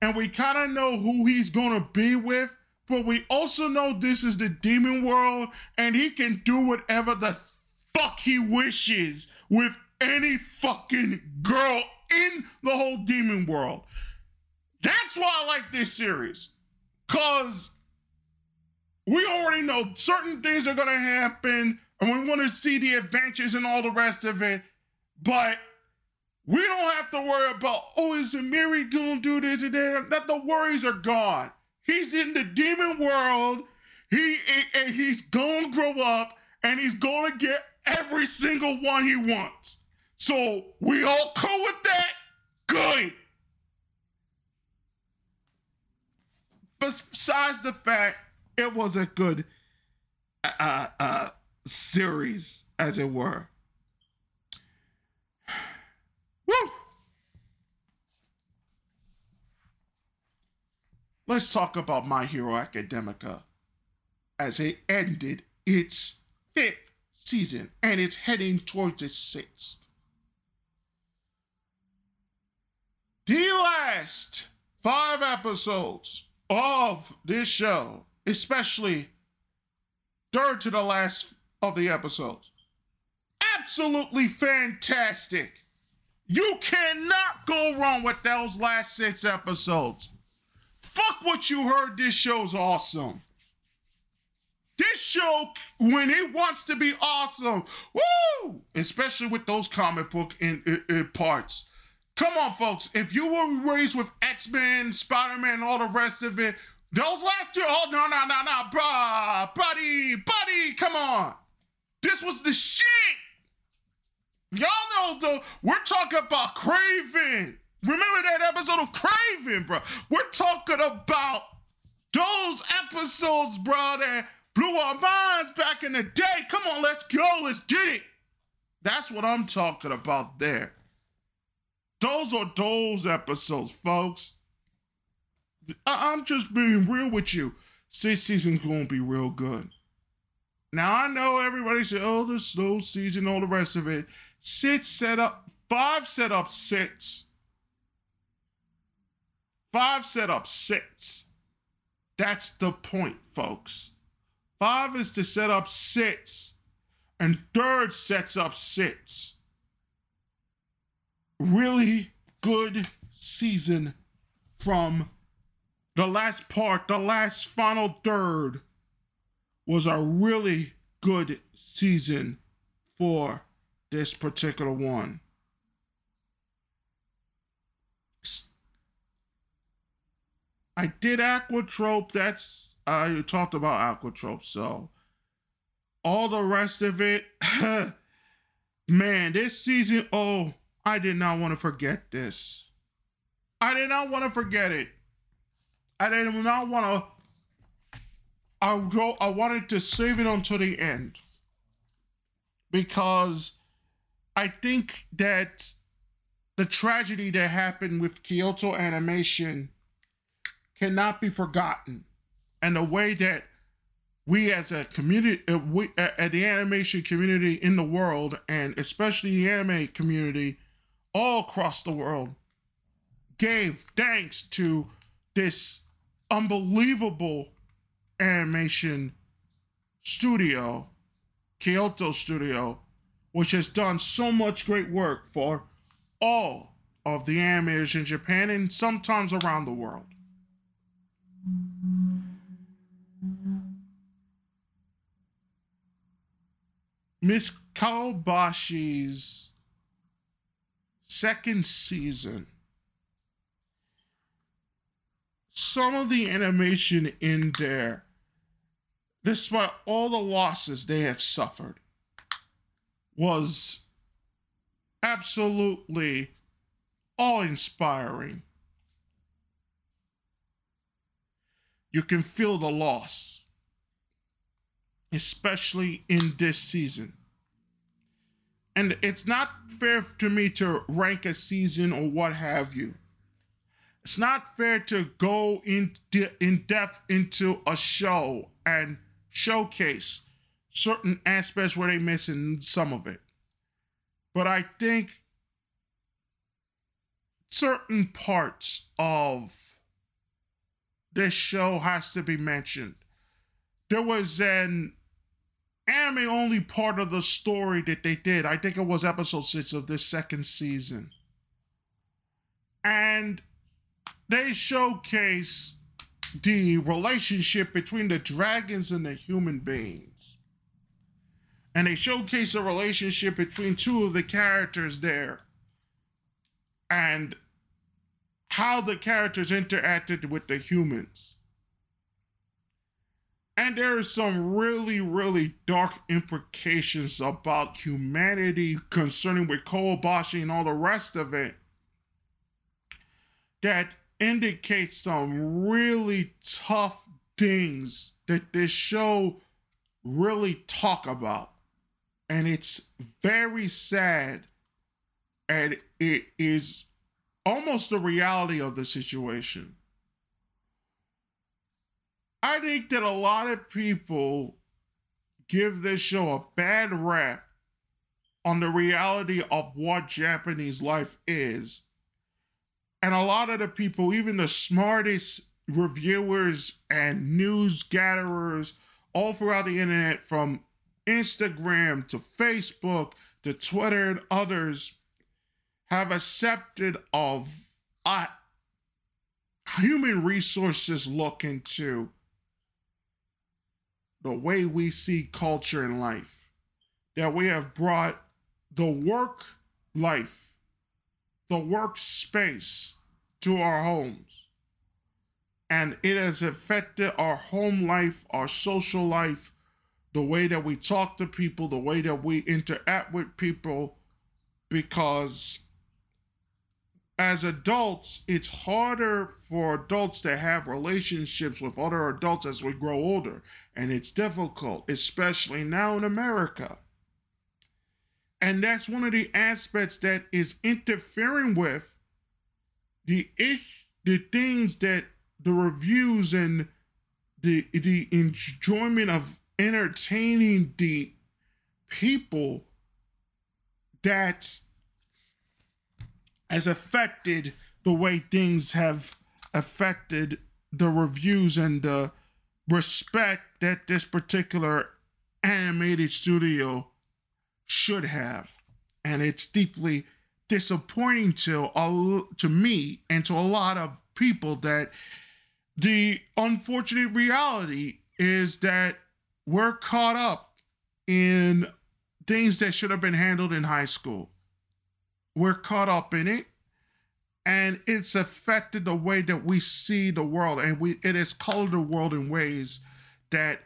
and we kind of know who he's gonna be with. But we also know this is the demon world, and he can do whatever the fuck he wishes with any fucking girl in the whole demon world. That's why I like this series. Cause we already know certain things are gonna happen, and we want to see the adventures and all the rest of it. But we don't have to worry about, oh, is Ameri gonna do this and that? That the worries are gone. He's in the demon world. He and he's gonna grow up and he's gonna get every single one he wants. So we all cool with that? Good. Besides the fact it was a good uh, uh, series, as it were. Woo! Let's talk about My Hero Academia as it ended its fifth season and it's heading towards its sixth. The last five episodes of this show, especially third to the last of the episodes, absolutely fantastic. You cannot go wrong with those last six episodes. Fuck what you heard. This show's awesome. This show, when it wants to be awesome, woo! Especially with those comic book in, in, in parts. Come on, folks. If you were raised with X Men, Spider Man, all the rest of it, those last two, oh, no, no, no, no, bruh, buddy, buddy, come on. This was the shit. Y'all know, though, we're talking about Kraven. Remember that episode of Kraven, bro? We're talking about those episodes, bro, that blew our minds back in the day. Come on, let's go, let's get it. That's what I'm talking about there. Those are those episodes, folks. I- am just being real with you. Sixth season's gonna be real good. Now I know everybody said, "Oh, the slow season, all the rest of it." Six set up, five set up six. Five set up six. That's the point, folks. Five is to set up six, and third sets up six really good season from the last part, the last final third was a really good season for this particular one. I did Aquatope. That's uh, I talked about Aquatope, so all the rest of it, [laughs] man, this season, oh, I did not want to forget this. I did not want to forget it. I did not want to. I go. I wanted to save it until the end because I think that the tragedy that happened with Kyoto Animation cannot be forgotten, and the way that we as a community, uh, we uh, the animation community in the world, and especially the anime community all across the world, gave thanks to this unbelievable animation studio, Kyoto Studio, which has done so much great work for all of the animators in Japan and sometimes around the world. Miss Kobayashi's second season, some of the animation in there, despite all the losses they have suffered, was absolutely awe inspiring. You can feel the loss, especially in this season. And it's not fair to me to rank a season or what have you. It's not fair to go in, in depth into a show and showcase certain aspects where they missing some of it. But I think certain parts of this show has to be mentioned. There was an anime only part of the story that they did. I think it was episode six of this second season. And they showcase the relationship between the dragons and the human beings. And they showcase a relationship between two of the characters there. And how the characters interacted with the humans. And there are some really, really dark implications about humanity concerning with Kobayashi and all the rest of it that indicates some really tough things that this show really talk about. And it's very sad and it is almost the reality of the situation. I think that a lot of people give this show a bad rap on the reality of what Japanese life is. And a lot of the people, even the smartest reviewers and news gatherers all throughout the internet, from Instagram to Facebook to Twitter and others, have accepted of uh, human resources look into the way we see culture and life, that we have brought the work life, the workspace to our homes. And it has affected our home life, our social life, the way that we talk to people, the way that we interact with people, because as adults, it's harder for adults to have relationships with other adults as we grow older. And it's difficult, especially now in America. And that's one of the aspects that is interfering with the ish, the things that the reviews and the the enjoyment of entertaining the people that has affected the way things have affected the reviews and the respect that this particular animated studio should have. And it's deeply disappointing to to me and to a lot of people that the unfortunate reality is that we're caught up in things that should have been handled in high school we're caught up in it and it's affected the way that we see the world and we it has colored the world in ways that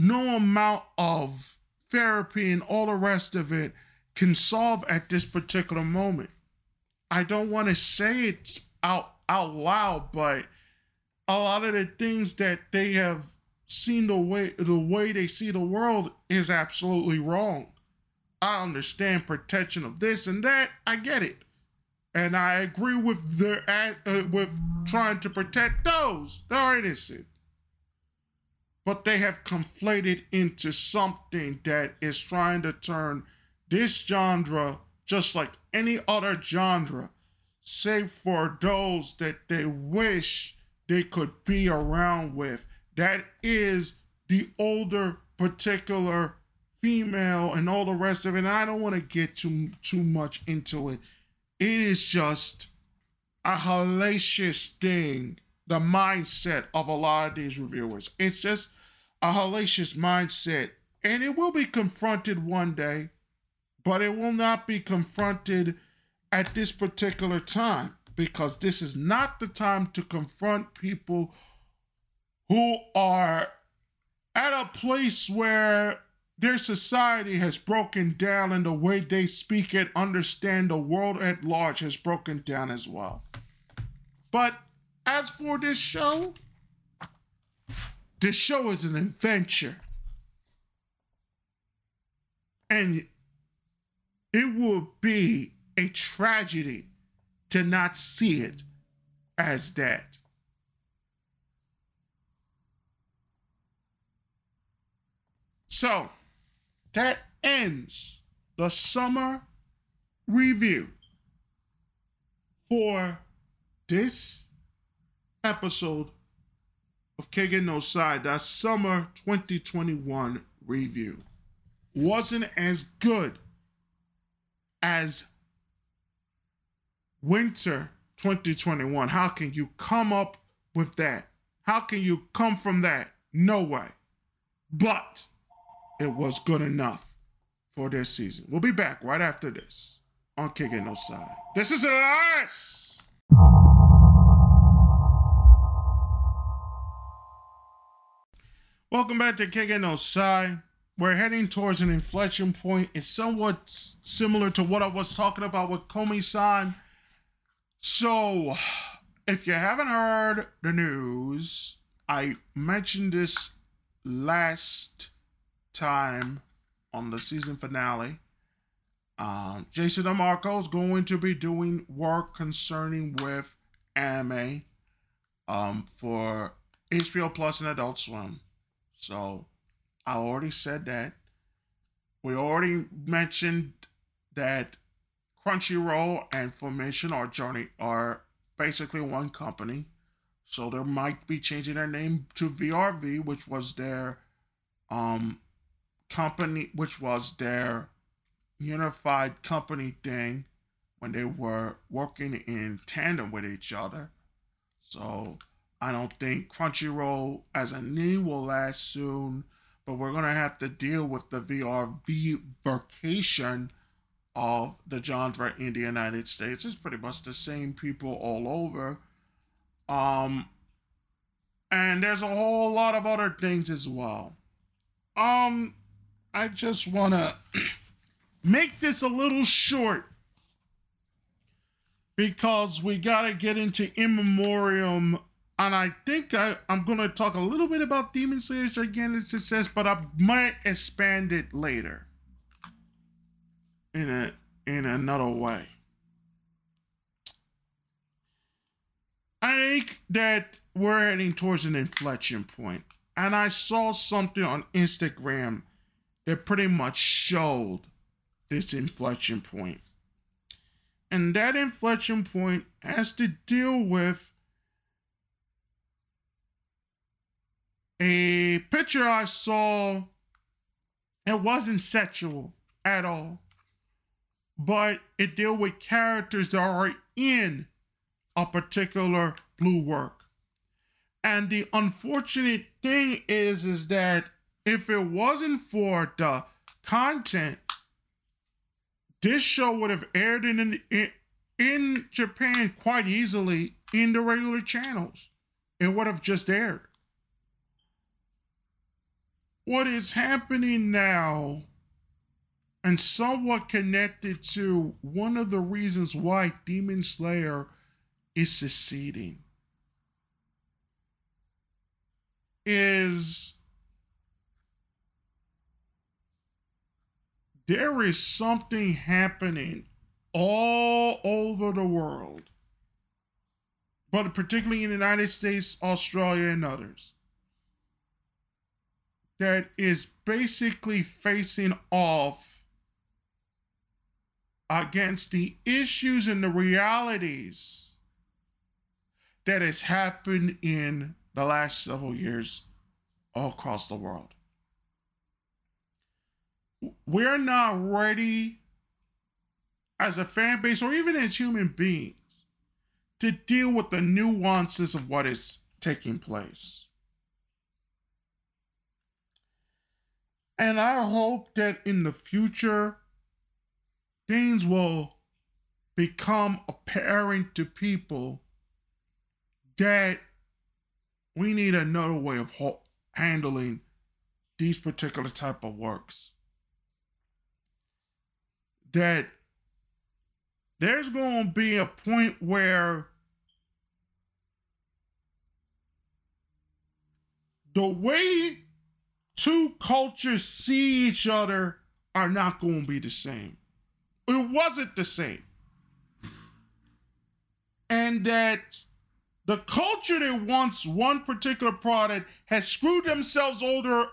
no amount of therapy and all the rest of it can solve at this particular moment. I don't want to say it out out loud, but a lot of the things that they have seen the way the way they see the world is absolutely wrong. I understand protection of this and that. I get it, and I agree with their uh, with trying to protect those that are innocent. But they have conflated into something that is trying to turn this genre, just like any other genre, save for those that they wish they could be around with. That is the older particular female and all the rest of it. And I don't want to get too too much into it. It is just a hellacious thing, the mindset of a lot of these reviewers. It's just a hellacious mindset. And it will be confronted one day, but it will not be confronted at this particular time because this is not the time to confront people who are at a place where their society has broken down and the way they speak and understand the world at large has broken down as well. But as for this show, this show is an adventure. And it will be a tragedy to not see it as that. So that ends the summer review for this episode of Kage No Side, that summer 2021 review. Wasn't as good as winter 2021. How can you come up with that? How can you come from that? No way. But it was good enough for this season. We'll be back right after this on Kage No Side. This is Elias. Welcome back to Kage No Side we're heading towards an inflection point. It's somewhat similar to what I was talking about with Komi-san. So, if you haven't heard the news, I mentioned this last time on the season finale. Um, Jason DeMarco is going to be doing work concerning with anime um, for HBO Plus and Adult Swim. So I already said that. We already mentioned that Crunchyroll and Funimation are journey are basically one company. So they might be changing their name to VRV, which was their um company which was their unified company thing when they were working in tandem with each other. So I don't think Crunchyroll as a name will last soon but we're to have to deal with the VRV vacation of the genre in the United States. It's pretty much the same people all over. Um, and there's a whole lot of other things as well. Um, I just want [clears throat] to make this a little short because we got to get into in memoriam and I think I, am going to talk a little bit about Demon Slayer's gigantic success, but I might expand it later in a in another way. I think that we're heading towards an inflection point, and I saw something on Instagram that pretty much showed this inflection point. And that inflection point has to deal with a picture I saw, it wasn't sexual at all, but it dealt with characters that are in a particular blue work. And the unfortunate thing is, is that if it wasn't for the content, this show would have aired in, in in Japan quite easily in the regular channels. It would have just aired. what is happening now and somewhat connected to one of the reasons why Demon Slayer is seceding is there is something happening all over the world, but particularly in the United States, Australia, and others, that is basically facing off against the issues and the realities that has happened in the last several years all across the world. We're not ready as a fan base or even as human beings to deal with the nuances of what is taking place. And I hope that in the future, things will become apparent to people that we need another way of handling these particular type of works that there's going to be a point where the way two cultures see each other are not going to be the same it wasn't the same. And that the culture that wants one particular product has screwed themselves over,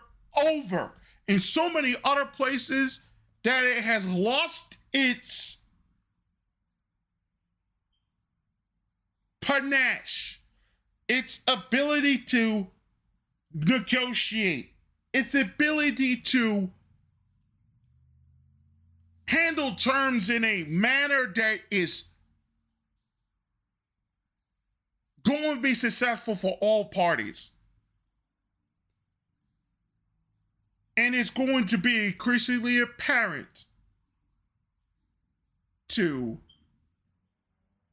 over in so many other places that it has lost its panache, its ability to negotiate, its ability to handle terms in a manner that is going to be successful for all parties. And it's going to be increasingly apparent to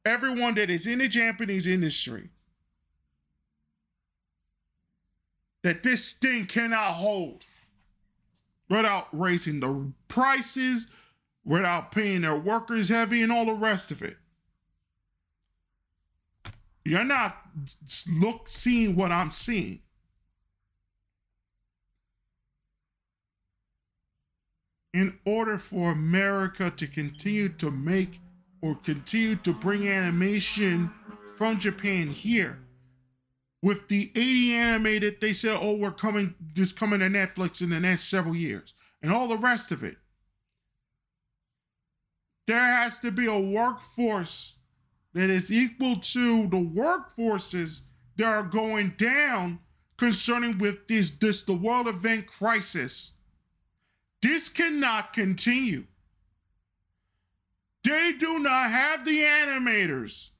everyone that is in the Japanese industry that this thing cannot hold without raising the prices, without paying their workers heavy and all the rest of it. You're not look seeing what I'm seeing. In order for America to continue to make or continue to bring animation from Japan here, with the 80 animated, they said, oh, we're coming, this coming to Netflix in the next several years, and all the rest of it. There has to be a workforce that is equal to the workforces that are going down concerning with this this the world event crisis this cannot continue. They do not have the animators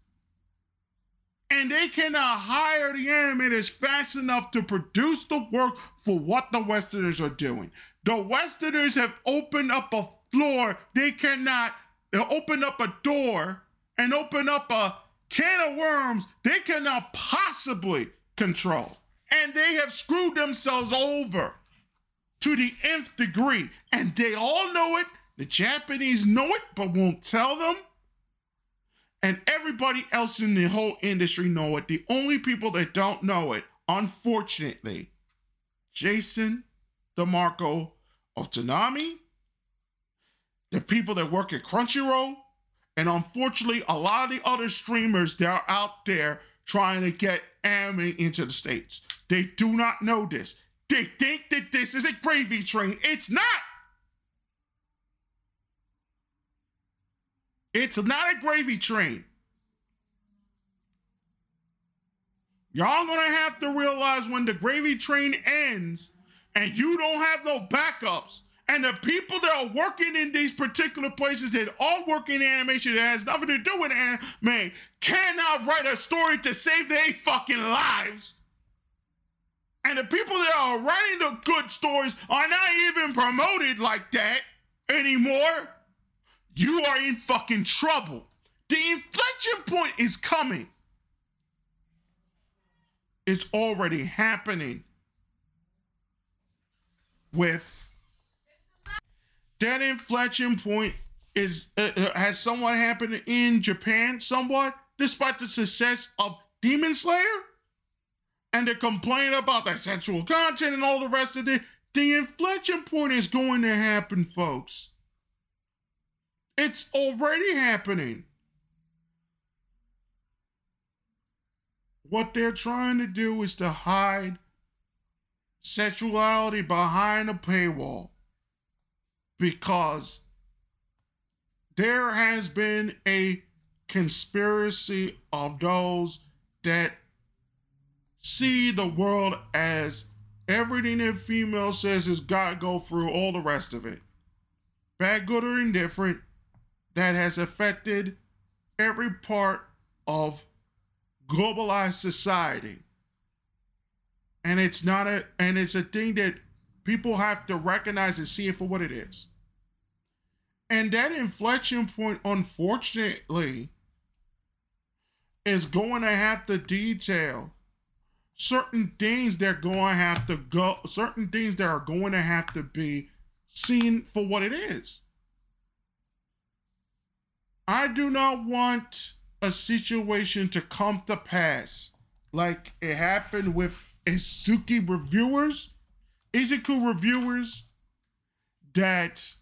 and they cannot hire the animators fast enough to produce the work for what the westerners are doing. The westerners have opened up a floor they cannot open up a door and open up a can of worms they cannot possibly control. And they have screwed themselves over to the nth degree. And they all know it. The Japanese know it, but won't tell them. And everybody else in the whole industry know it. The only people that don't know it, unfortunately, Jason DeMarco of Toonami the people that work at Crunchyroll, and unfortunately, a lot of the other streamers that are out there trying to get anime into the States. They do not know this. They think that this is a gravy train. It's not. It's not a gravy train. Y'all gonna have to realize when the gravy train ends and you don't have no backups and the people that are working in these particular places that all work in animation that has nothing to do with anime cannot write a story to save their fucking lives. And the people that are writing the good stories are not even promoted like that anymore. You are in fucking trouble. The inflection point is coming. It's already happening. with that inflection point is uh, uh, has somewhat happened in Japan somewhat despite the success of Demon Slayer and the complaint about the sexual content and all the rest of it the inflection point is going to happen folks. It's already happening. What they're trying to do is to hide sexuality behind a paywall because there has been a conspiracy of those that see the world as everything that female says got to go through all the rest of it. Bad, good, or indifferent, that has affected every part of globalized society. And it's not a and it's a thing that people have to recognize and see it for what it is. And that inflection point, unfortunately, is going to have to detail certain things that going to have to go, certain things that are going to have to be seen for what it is. I do not want a situation to come to pass like it happened with Izuki reviewers, Izuku reviewers, that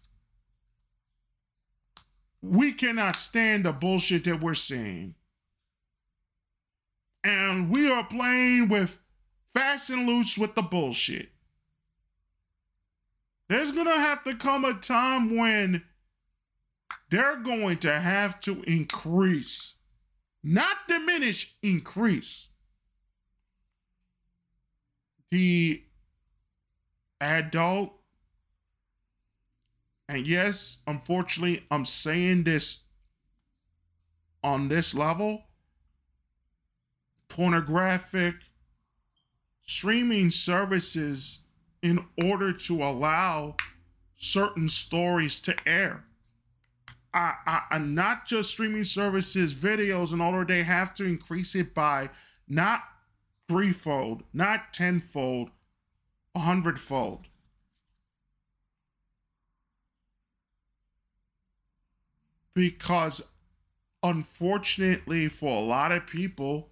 we cannot stand the bullshit that we're seeing. And we are playing with fast and loose with the bullshit. There's going to have to come a time when they're going to have to increase, not diminish, increase the adult and yes, unfortunately, I'm saying this on this level pornographic streaming services in order to allow certain stories to air. I, I, and not just streaming services, videos, in order they have to increase it by not threefold, not tenfold, a hundredfold. because unfortunately for a lot of people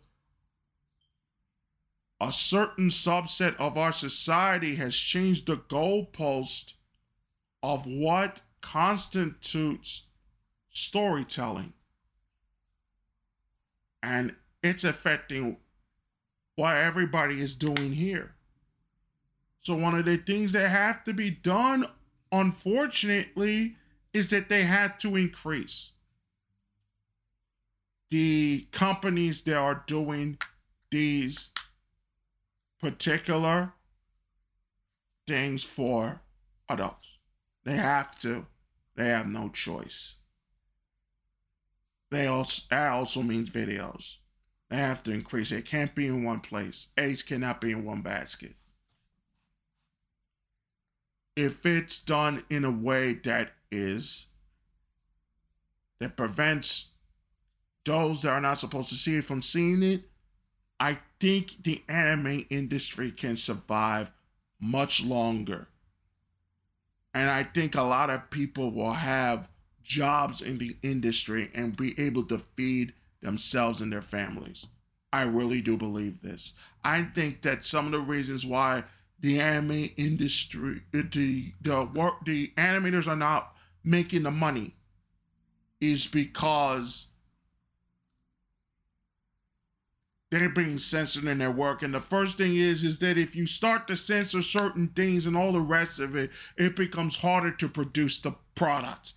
a certain subset of our society has changed the goalpost of what constitutes storytelling. And it's affecting what everybody is doing here. So one of the things that have to be done unfortunately is that they had to increase the companies that are doing these particular things for adults. They have to. They have no choice. They also that also means videos. They have to increase. It can't be in one place. Age cannot be in one basket. If it's done in a way that is that prevents those that are not supposed to see it from seeing it, I think the anime industry can survive much longer. And I think a lot of people will have jobs in the industry and be able to feed themselves and their families. I really do believe this. I think that some of the reasons why the anime industry, the the work, the animators are not making the money is because they're being censored in their work. And the first thing is, is that if you start to censor certain things and all the rest of it, it becomes harder to produce the product.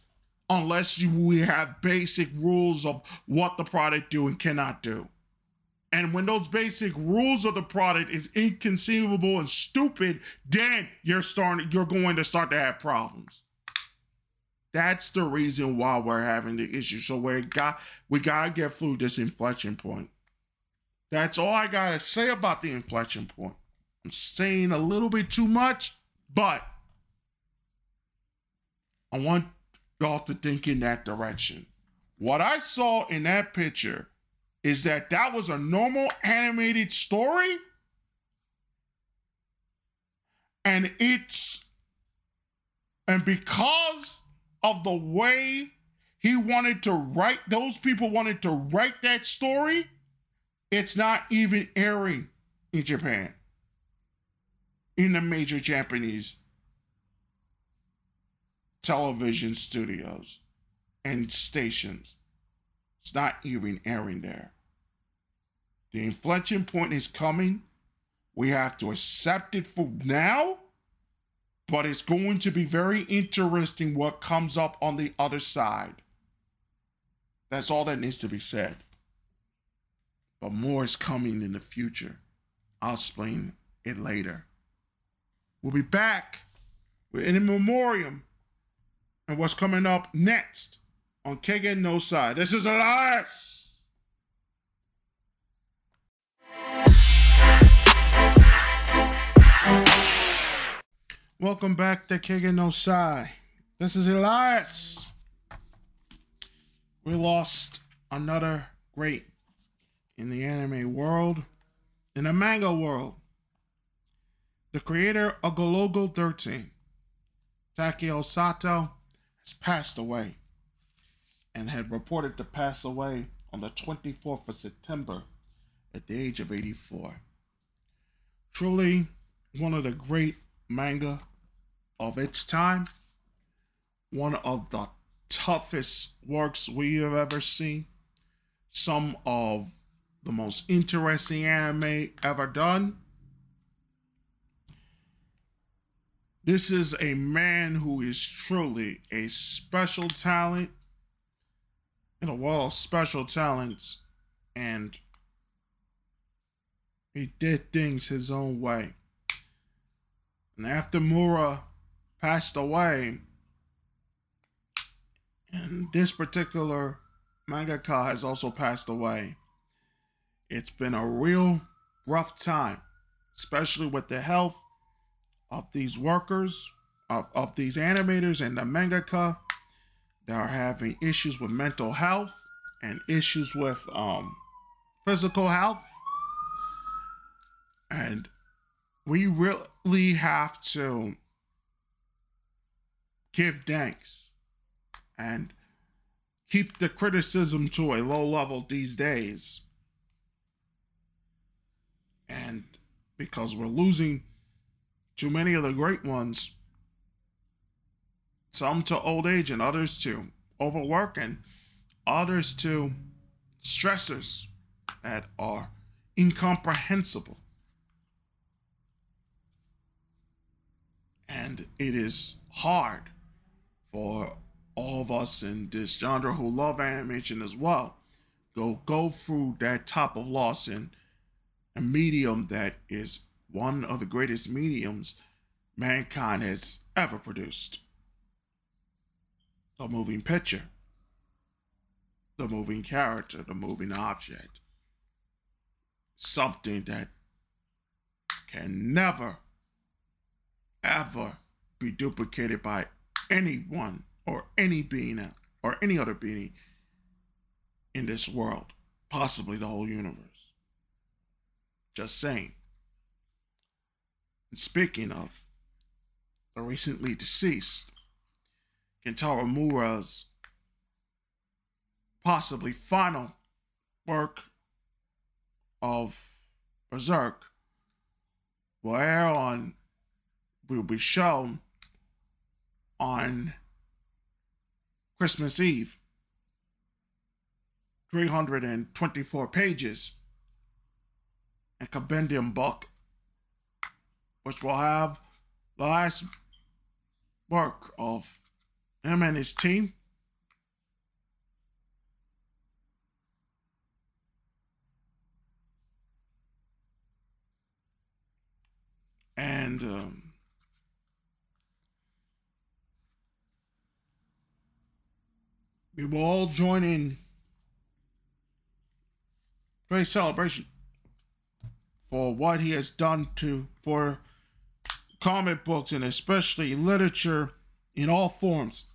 Unless you we have basic rules of what the product do and cannot do. And when those basic rules of the product is inconceivable and stupid, then you're starting you're going to start to have problems. That's the reason why we're having the issue. So we got we gotta get through this inflection point. That's all I gotta say about the inflection point. I'm saying a little bit too much, but I want y'all to think in that direction. What I saw in that picture is that that was a normal animated story and it's And because of the way he wanted to write, those people wanted to write that story, it's not even airing in Japan, in the major Japanese television studios and stations. It's not even airing there. The inflection point is coming. We have to accept it for now but it's going to be very interesting what comes up on the other side. That's all that needs to be said. But more is coming in the future. I'll explain it later. We'll be back with In Memoriam and what's coming up next on Keigen no Sai. This is Elias. Welcome back to Keigen no Sai. This is Elias. We lost another great in the anime world, in the manga world. The creator of Golgo 13, Takao Saito, has passed away and had reported to pass away on the 24th of September at the age of 84. Truly one of the great manga of its time, one of the toughest works we have ever seen, some of the most interesting anime ever done. This is a man who is truly a special talent in a world of special talents, and he did things his own way. And after Miura passed away, and this particular mangaka has also passed away, it's been a real rough time, especially with the health of these workers, of, of these animators and the mangaka that are having issues with mental health and issues with um, physical health. And we really have to give thanks and keep the criticism to a low level these days. And because we're losing too many of the great ones, some to old age and others to overwork and others to stressors that are incomprehensible. And it is hard for all of us in this genre who love animation as well. Go go through that type of loss in a medium that is one of the greatest mediums mankind has ever produced. The moving picture, the moving character, the moving object. Something that can never ever be duplicated by anyone or any being or any other being in this world, possibly the whole universe. Just saying. And speaking of the recently deceased, Kentaro Miura's possibly final work of Berserk will air on will be shown on Christmas Eve. 324 pages. A compendium book, which will have the last work of him and his team. And um, we will all join in great celebration for what he has done to for comic books and especially literature in all forms.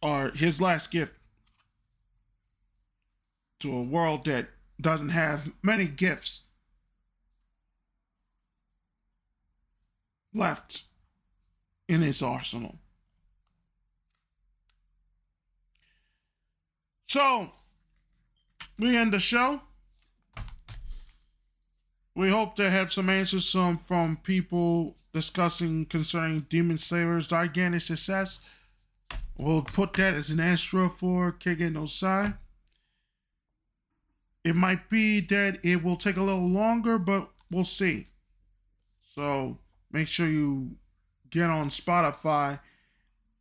Are his last gift to a world that doesn't have many gifts left in its arsenal. So, we end the show. We hope to have some answers some from people discussing concerning Demon Slayer's gigantic success. We'll put that as an extra for Keigen no Sai. It might be that it will take a little longer, but we'll see. So make sure you get on Spotify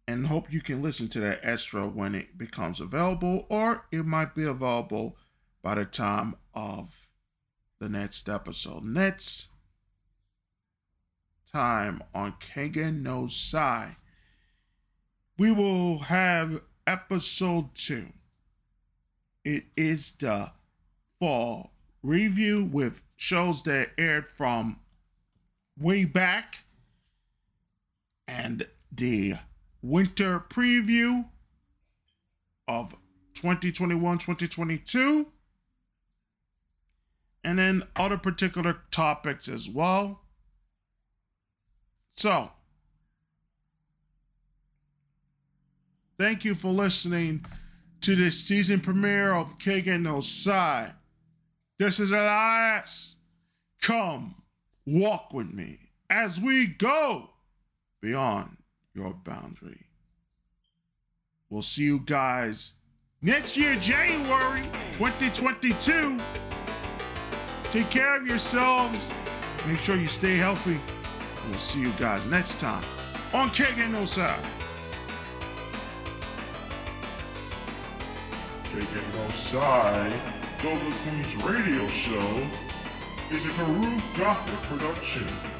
and hope you can listen to that extra when it becomes available, or it might be available by the time of the next episode. Next time on Keigen no Sai, we will have episode two. It is the fall review with shows that aired from way back and the winter preview of 2021 2022 and then other particular topics as well. So, thank you for listening to this season premiere of Keigen no Sai. This is Elias. Come walk with me as we go beyond your boundary. We'll see you guys next year, January 2022. Take care of yourselves. Make sure you stay healthy. We'll see you guys next time on Keigen no Sai. Keigen no Sai, Golden Queens radio show is a Karoo Gothic production.